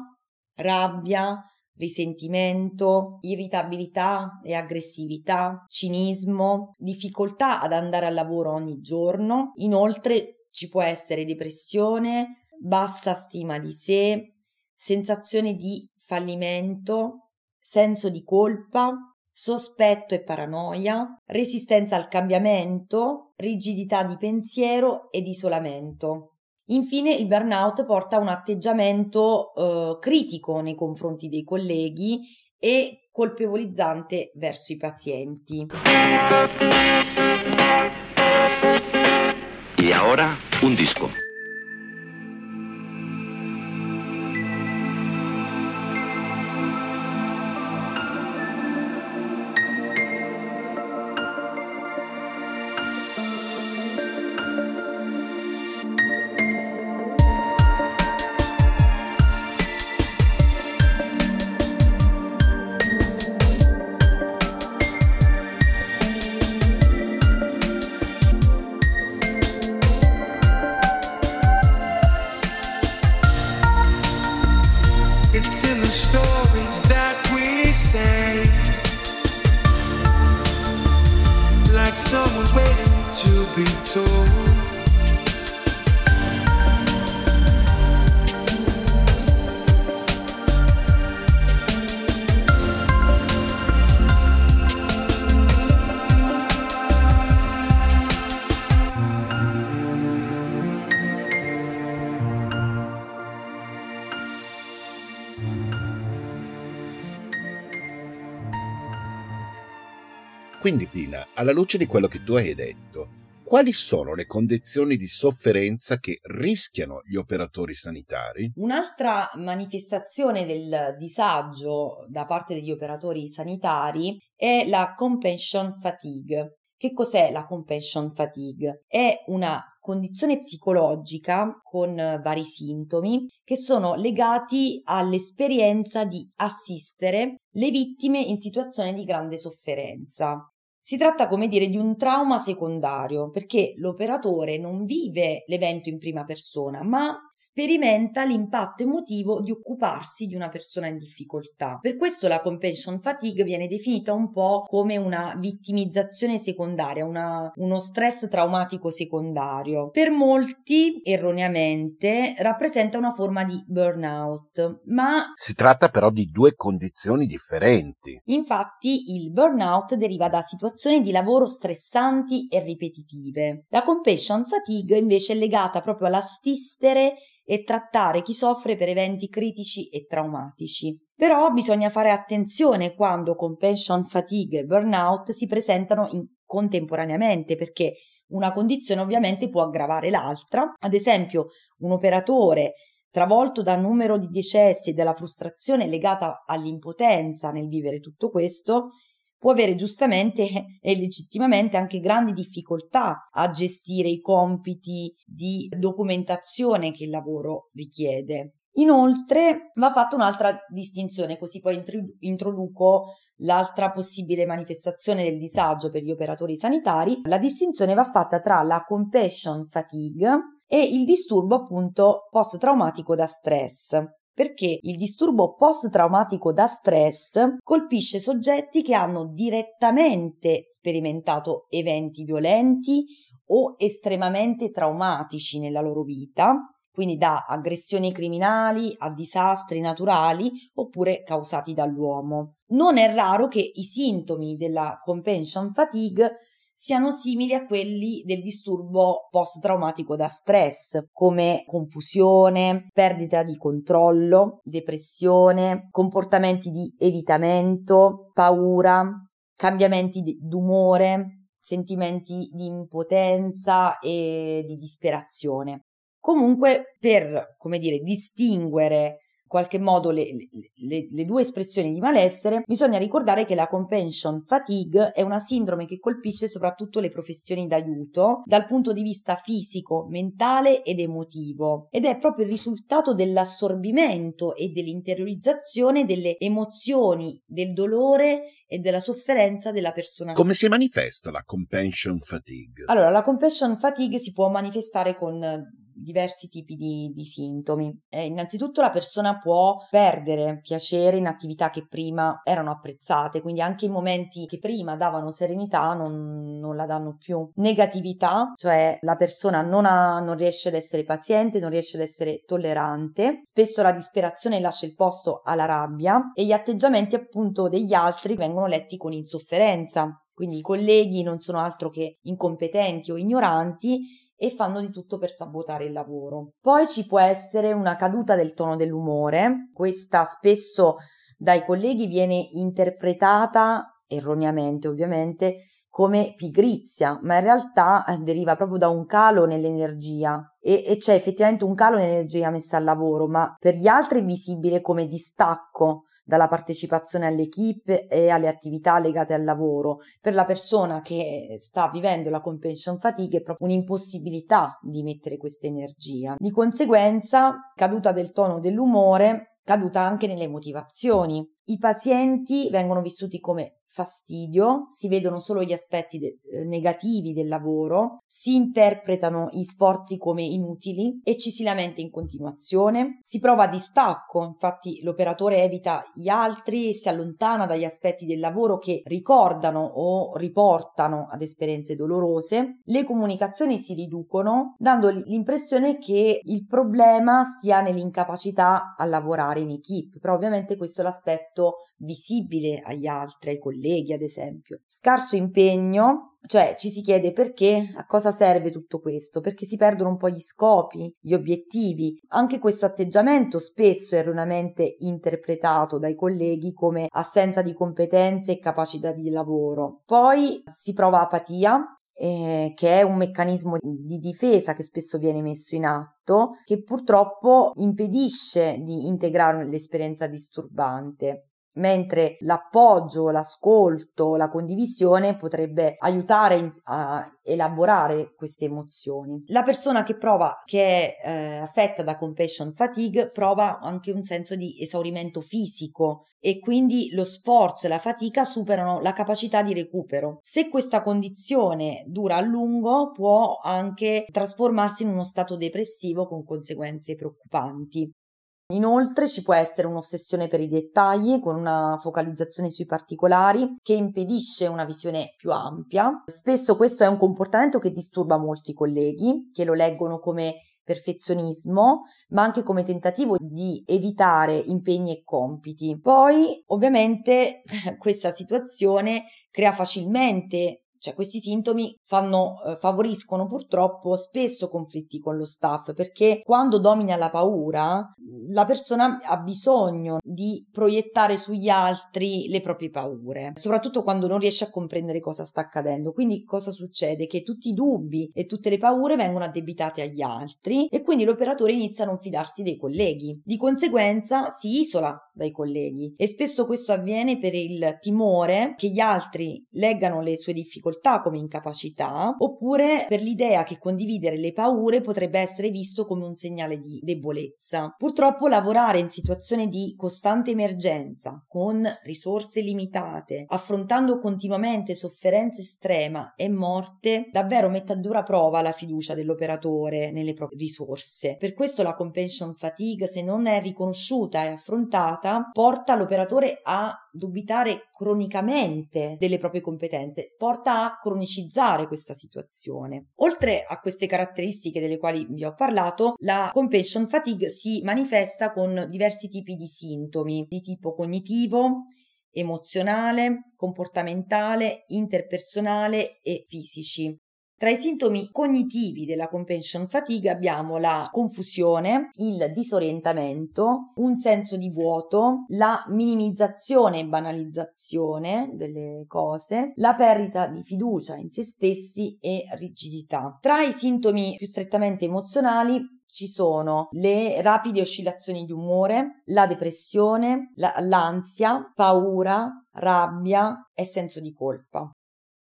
rabbia, risentimento, irritabilità e aggressività, cinismo, difficoltà ad andare al lavoro ogni giorno. Inoltre ci può essere depressione, bassa stima di sé, sensazione di fallimento, senso di colpa, sospetto e paranoia, resistenza al cambiamento, rigidità di pensiero ed isolamento. Infine il burnout porta a un atteggiamento eh, critico nei confronti dei colleghi e colpevolizzante verso i pazienti. E ora un disco. Quindi Pina, alla luce di quello che tu hai detto, quali sono le condizioni di sofferenza che rischiano gli operatori sanitari? Un'altra manifestazione del disagio da parte degli operatori sanitari è la compassion fatigue. Che cos'è la compassion fatigue? È una condizione psicologica con vari sintomi che sono legati all'esperienza di assistere le vittime in situazioni di grande sofferenza. Si tratta, come dire, di un trauma secondario, perché l'operatore non vive l'evento in prima persona, ma sperimenta l'impatto emotivo di occuparsi di una persona in difficoltà. Per questo la compassion fatigue viene definita un po' come una vittimizzazione secondaria, una, uno stress traumatico secondario. Per molti, erroneamente, rappresenta una forma di burnout, ma Si tratta però di due condizioni differenti. Infatti il burnout deriva da situazioni di lavoro stressanti e ripetitive. La compassion fatigue invece è legata proprio all'assistere e trattare chi soffre per eventi critici e traumatici. Però bisogna fare attenzione quando compassion fatigue e burnout si presentano in- contemporaneamente perché una condizione ovviamente può aggravare l'altra. Ad esempio, un operatore travolto dal numero di decessi e dalla frustrazione legata all'impotenza nel vivere tutto questo, può avere giustamente e legittimamente anche grandi difficoltà a gestire i compiti di documentazione che il lavoro richiede. Inoltre va fatta un'altra distinzione, così poi introduco l'altra possibile manifestazione del disagio per gli operatori sanitari. La distinzione va fatta tra la compassion fatigue e il disturbo appunto post-traumatico da stress perché il disturbo post-traumatico da stress colpisce soggetti che hanno direttamente sperimentato eventi violenti o estremamente traumatici nella loro vita, quindi da aggressioni criminali a disastri naturali oppure causati dall'uomo. Non è raro che i sintomi della compassion fatigue siano simili a quelli del disturbo post-traumatico da stress, come confusione, perdita di controllo, depressione, comportamenti di evitamento, paura, cambiamenti d'umore, sentimenti di impotenza e di disperazione. Comunque, per, come dire, distinguere in qualche modo le, le- le due espressioni di malessere, bisogna ricordare che la compassion fatigue è una sindrome che colpisce soprattutto le professioni d'aiuto dal punto di vista fisico, mentale ed emotivo ed è proprio il risultato dell'assorbimento e dell'interiorizzazione delle emozioni, del dolore e della sofferenza della persona. Come si manifesta la compassion fatigue? Allora, la compassion fatigue si può manifestare con diversi tipi di, di sintomi. Eh, innanzitutto la persona può perdere piacere in attività che prima erano apprezzate, quindi anche i momenti che prima davano serenità non, non la danno più. Negatività, cioè la persona non, ha, non riesce ad essere paziente, non riesce ad essere tollerante, spesso la disperazione lascia il posto alla rabbia e gli atteggiamenti appunto degli altri vengono letti con insofferenza. Quindi i colleghi non sono altro che incompetenti o ignoranti e fanno di tutto per sabotare il lavoro. Poi ci può essere una caduta del tono dell'umore, questa spesso dai colleghi viene interpretata erroneamente ovviamente come pigrizia, ma in realtà eh, deriva proprio da un calo nell'energia e, e c'è effettivamente un calo nell'energia messa al lavoro, ma per gli altri è visibile come distacco dalla partecipazione all'equipe e alle attività legate al lavoro. Per la persona che sta vivendo la compassion fatigue è proprio un'impossibilità di mettere questa energia. Di conseguenza, caduta del tono dell'umore, caduta anche nelle motivazioni. I pazienti vengono vissuti come fastidio, si vedono solo gli aspetti de- eh, negativi del lavoro, si interpretano gli sforzi come inutili e ci si lamenta in continuazione, si prova distacco, infatti l'operatore evita gli altri e si allontana dagli aspetti del lavoro che ricordano o riportano ad esperienze dolorose, le comunicazioni si riducono dando l'impressione che il problema stia nell'incapacità a lavorare in equip, però ovviamente questo è l'aspetto visibile agli altri, ai colleghi ad esempio. Scarso impegno, cioè ci si chiede perché, a cosa serve tutto questo, perché si perdono un po' gli scopi, gli obiettivi. Anche questo atteggiamento spesso è erroneamente interpretato dai colleghi come assenza di competenze e capacità di lavoro. Poi si prova apatia, eh, che è un meccanismo di difesa che spesso viene messo in atto, che purtroppo impedisce di integrare l'esperienza disturbante mentre l'appoggio, l'ascolto, la condivisione potrebbe aiutare a elaborare queste emozioni. La persona che prova, che è eh, affetta da compassion fatigue, prova anche un senso di esaurimento fisico e quindi lo sforzo e la fatica superano la capacità di recupero. Se questa condizione dura a lungo, può anche trasformarsi in uno stato depressivo con conseguenze preoccupanti. Inoltre ci può essere un'ossessione per i dettagli con una focalizzazione sui particolari che impedisce una visione più ampia. Spesso questo è un comportamento che disturba molti colleghi che lo leggono come perfezionismo, ma anche come tentativo di evitare impegni e compiti. Poi, ovviamente, questa situazione crea facilmente cioè questi sintomi fanno, eh, favoriscono purtroppo spesso conflitti con lo staff perché quando domina la paura la persona ha bisogno di proiettare sugli altri le proprie paure, soprattutto quando non riesce a comprendere cosa sta accadendo. Quindi cosa succede? Che tutti i dubbi e tutte le paure vengono addebitate agli altri e quindi l'operatore inizia a non fidarsi dei colleghi. Di conseguenza si isola dai colleghi e spesso questo avviene per il timore che gli altri leggano le sue difficoltà come incapacità oppure per l'idea che condividere le paure potrebbe essere visto come un segnale di debolezza. Purtroppo lavorare in situazioni di costante emergenza con risorse limitate, affrontando continuamente sofferenza estrema e morte, davvero mette a dura prova la fiducia dell'operatore nelle proprie risorse. Per questo la compensation fatigue se non è riconosciuta e affrontata porta l'operatore a dubitare cronicamente delle proprie competenze, porta a cronicizzare questa situazione. Oltre a queste caratteristiche delle quali vi ho parlato, la compassion fatigue si manifesta con diversi tipi di sintomi di tipo cognitivo, emozionale, comportamentale, interpersonale e fisici. Tra i sintomi cognitivi della compassion fatigue abbiamo la confusione, il disorientamento, un senso di vuoto, la minimizzazione e banalizzazione delle cose, la perdita di fiducia in se stessi e rigidità. Tra i sintomi più strettamente emozionali ci sono le rapide oscillazioni di umore, la depressione, la, l'ansia, paura, rabbia e senso di colpa.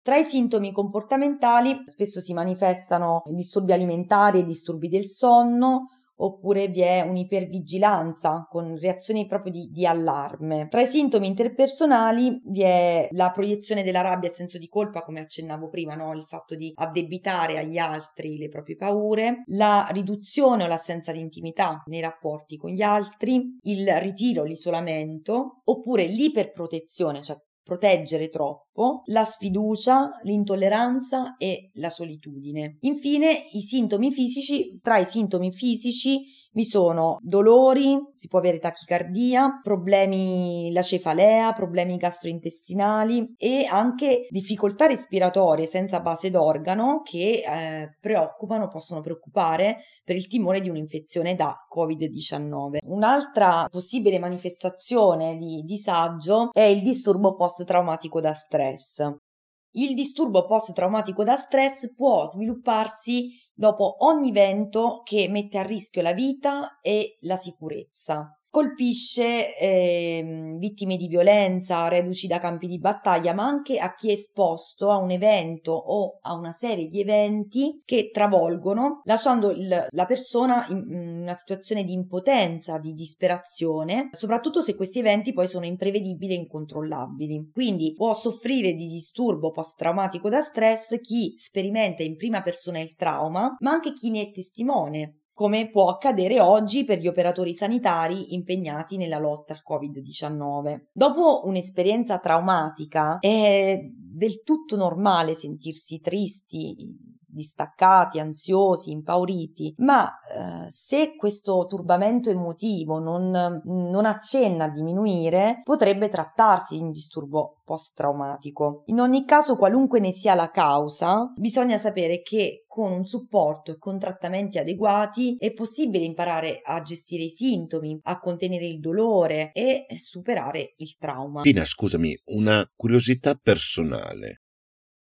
Tra i sintomi comportamentali spesso si manifestano disturbi alimentari e disturbi del sonno, oppure vi è un'ipervigilanza con reazioni proprio di, di, allarme. Tra i sintomi interpersonali vi è la proiezione della rabbia e senso di colpa, come accennavo prima, no? il fatto di addebitare agli altri le proprie paure, la riduzione o l'assenza di intimità nei rapporti con gli altri, il ritiro, l'isolamento, oppure l'iperprotezione, cioè proteggere troppo, la sfiducia, l'intolleranza e la solitudine. Infine, i sintomi fisici, tra i sintomi fisici vi sono dolori, si può avere tachicardia, problemi la cefalea, problemi gastrointestinali e anche difficoltà respiratorie senza base d'organo che eh, preoccupano, possono preoccupare per il timore di un'infezione da Covid-19. Un'altra possibile manifestazione di disagio è il disturbo post-traumatico da stress. Il disturbo post-traumatico da stress può svilupparsi dopo ogni evento che mette a rischio la vita e la sicurezza. Colpisce eh, vittime di violenza, reduci da campi di battaglia, ma anche a chi è esposto a un evento o a una serie di eventi che travolgono, lasciando il, la persona in, in una situazione di impotenza, di disperazione, soprattutto se questi eventi poi sono imprevedibili e incontrollabili. Quindi può soffrire di disturbo post-traumatico da stress chi sperimenta in prima persona il trauma, ma anche chi ne è testimone, come può accadere oggi per gli operatori sanitari impegnati nella lotta al Covid-19. Dopo un'esperienza traumatica è del tutto normale sentirsi tristi, distaccati, ansiosi, impauriti, ma eh, se questo turbamento emotivo non, non accenna a diminuire, potrebbe trattarsi di un disturbo post-traumatico. In ogni caso, qualunque ne sia la causa, bisogna sapere che con un supporto e con trattamenti adeguati è possibile imparare a gestire i sintomi, a contenere il dolore e superare il trauma. Pina, scusami, una curiosità personale.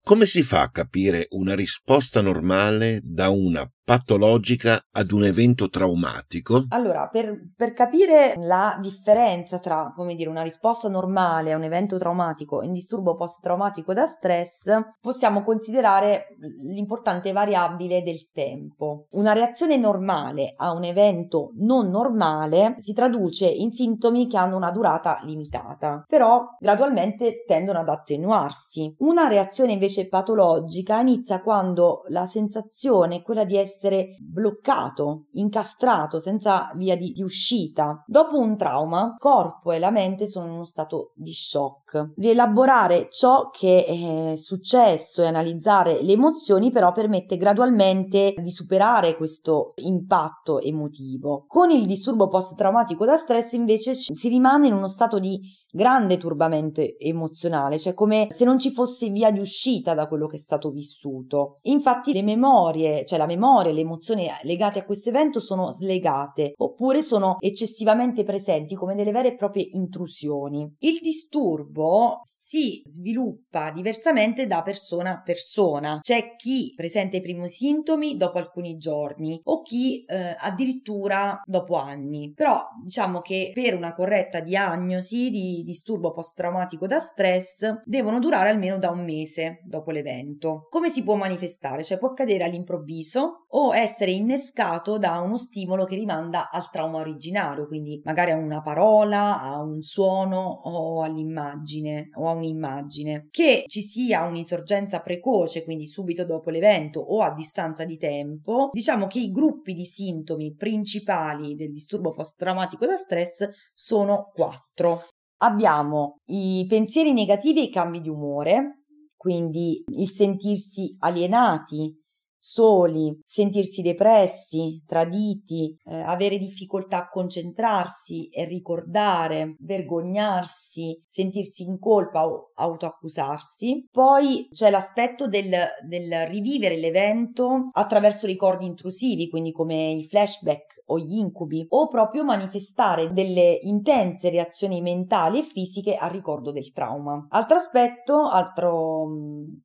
Come si fa a capire una risposta normale da una patologica ad un evento traumatico? Allora, per, per, capire la differenza tra, come dire, una risposta normale a un evento traumatico e un disturbo post-traumatico da stress, possiamo considerare l'importante variabile del tempo. Una reazione normale a un evento non normale si traduce in sintomi che hanno una durata limitata, però gradualmente tendono ad attenuarsi. Una reazione invece patologica inizia quando la sensazione è quella di essere essere bloccato, incastrato, senza via di, di uscita. Dopo un trauma, corpo e la mente sono in uno stato di shock. Rielaborare ciò che è successo e analizzare le emozioni però permette gradualmente di superare questo impatto emotivo. Con il disturbo post-traumatico da stress invece si rimane in uno stato di grande turbamento emozionale, cioè come se non ci fosse via di uscita da quello che è stato vissuto. Infatti le memorie, cioè la memoria, le emozioni legate a questo evento sono slegate oppure sono eccessivamente presenti come delle vere e proprie intrusioni. Il disturbo si sviluppa diversamente da persona a persona. C'è chi presenta i primi sintomi dopo alcuni giorni o chi eh, addirittura dopo anni. Però diciamo che per una corretta diagnosi di disturbo post-traumatico da stress devono durare almeno da un mese dopo l'evento. Come si può manifestare? Cioè può accadere all'improvviso o essere innescato da uno stimolo che rimanda al trauma originario, quindi magari a una parola, a un suono o all'immagine o a un'immagine. Che ci sia un'insorgenza precoce, quindi subito dopo l'evento o a distanza di tempo, diciamo che i gruppi di sintomi principali del disturbo post-traumatico da stress sono quattro abbiamo i pensieri negativi e i cambi di umore, quindi il sentirsi alienati, soli, sentirsi depressi, traditi, eh, avere difficoltà a concentrarsi e ricordare, vergognarsi, sentirsi in colpa o autoaccusarsi. Poi c'è l'aspetto del, del rivivere l'evento attraverso ricordi intrusivi, quindi come i flashback o gli incubi, o proprio manifestare delle intense reazioni mentali e fisiche al ricordo del trauma. Altro aspetto, altro,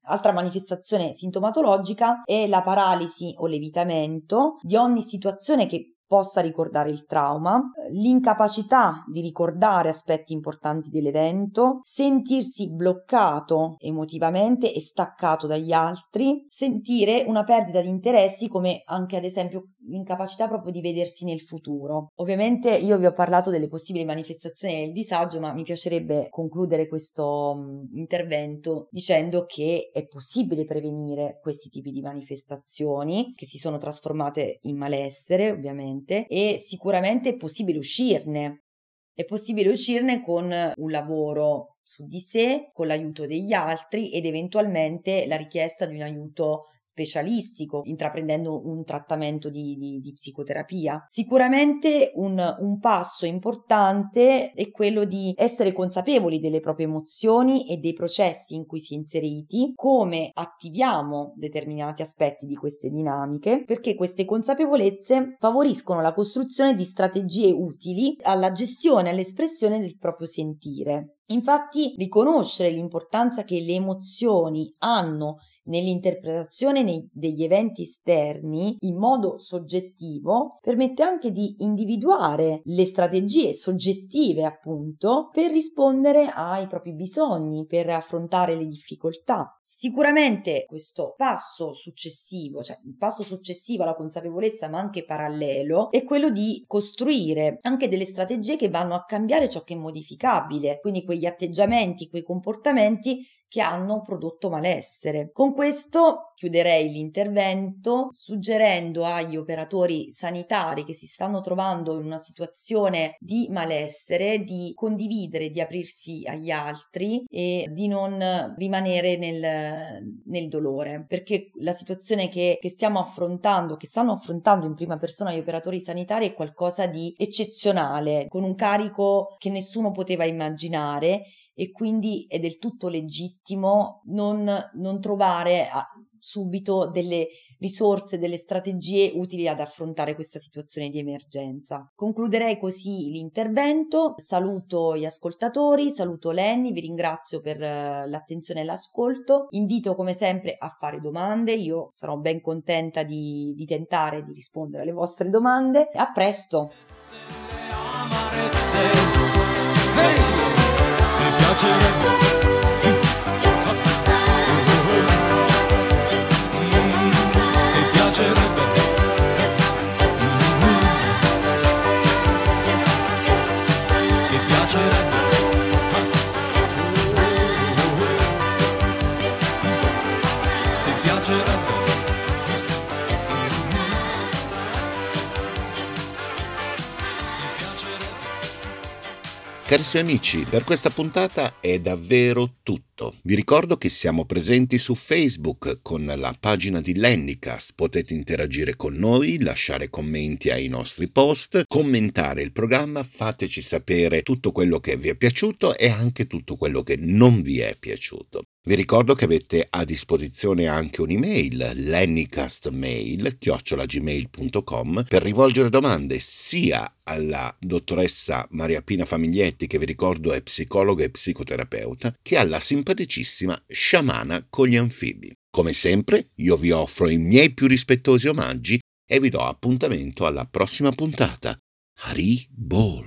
altra manifestazione sintomatologica è la paralisi o levitamento di ogni situazione che possa ricordare il trauma, l'incapacità di ricordare aspetti importanti dell'evento, sentirsi bloccato emotivamente e staccato dagli altri, sentire una perdita di interessi come anche ad esempio l'incapacità proprio di vedersi nel futuro. Ovviamente io vi ho parlato delle possibili manifestazioni del disagio, ma mi piacerebbe concludere questo um, intervento dicendo che è possibile prevenire questi tipi di manifestazioni che si sono trasformate in malestere, ovviamente, e sicuramente è possibile uscirne. È possibile uscirne con un lavoro su di sé, con l'aiuto degli altri ed eventualmente la richiesta di un aiuto specialistico, intraprendendo un trattamento di, di, di psicoterapia. Sicuramente un, un, passo importante è quello di essere consapevoli delle proprie emozioni e dei processi in cui si è inseriti, come attiviamo determinati aspetti di queste dinamiche, perché queste consapevolezze favoriscono la costruzione di strategie utili alla gestione e all'espressione del proprio sentire. Infatti, riconoscere l'importanza che le emozioni hanno nell'interpretazione nei- degli eventi esterni in modo soggettivo permette anche di individuare le strategie soggettive appunto per rispondere ai propri bisogni, per affrontare le difficoltà. Sicuramente questo passo successivo, cioè il passo successivo alla consapevolezza ma anche parallelo, è quello di costruire anche delle strategie che vanno a cambiare ciò che è modificabile, quindi quegli atteggiamenti, quei comportamenti che hanno prodotto malessere. Con questo chiuderei l'intervento suggerendo agli operatori sanitari che si stanno trovando in una situazione di malessere di condividere, di aprirsi agli altri e di non rimanere nel, nel dolore, perché la situazione che, che stiamo affrontando, che stanno affrontando in prima persona gli operatori sanitari è qualcosa di eccezionale, con un carico che nessuno poteva immaginare e quindi è del tutto legittimo non, non trovare a, subito delle risorse, delle strategie utili ad affrontare questa situazione di emergenza. Concluderei così l'intervento, saluto gli ascoltatori, saluto Lenny, vi ringrazio per uh, l'attenzione e l'ascolto, invito come sempre a fare domande, io sarò ben contenta di, di tentare di rispondere alle vostre domande, a presto! Ti Carissimi amici, per questa puntata è davvero tutto. Vi ricordo che siamo presenti su Facebook con la pagina di Lennycast. Potete interagire con noi, lasciare commenti ai nostri post, commentare il programma, fateci sapere tutto quello che vi è piaciuto e anche tutto quello che non vi è piaciuto. Vi ricordo che avete a disposizione anche un'email, lennycastmail.com, per rivolgere domande sia alla dottoressa Maria Pina Famiglietti, che vi ricordo è psicologa e psicoterapeuta, che alla simpaticissima sciamana con gli anfibi. Come sempre, io vi offro i miei più rispettosi omaggi e vi do appuntamento alla prossima puntata. Hari Bol.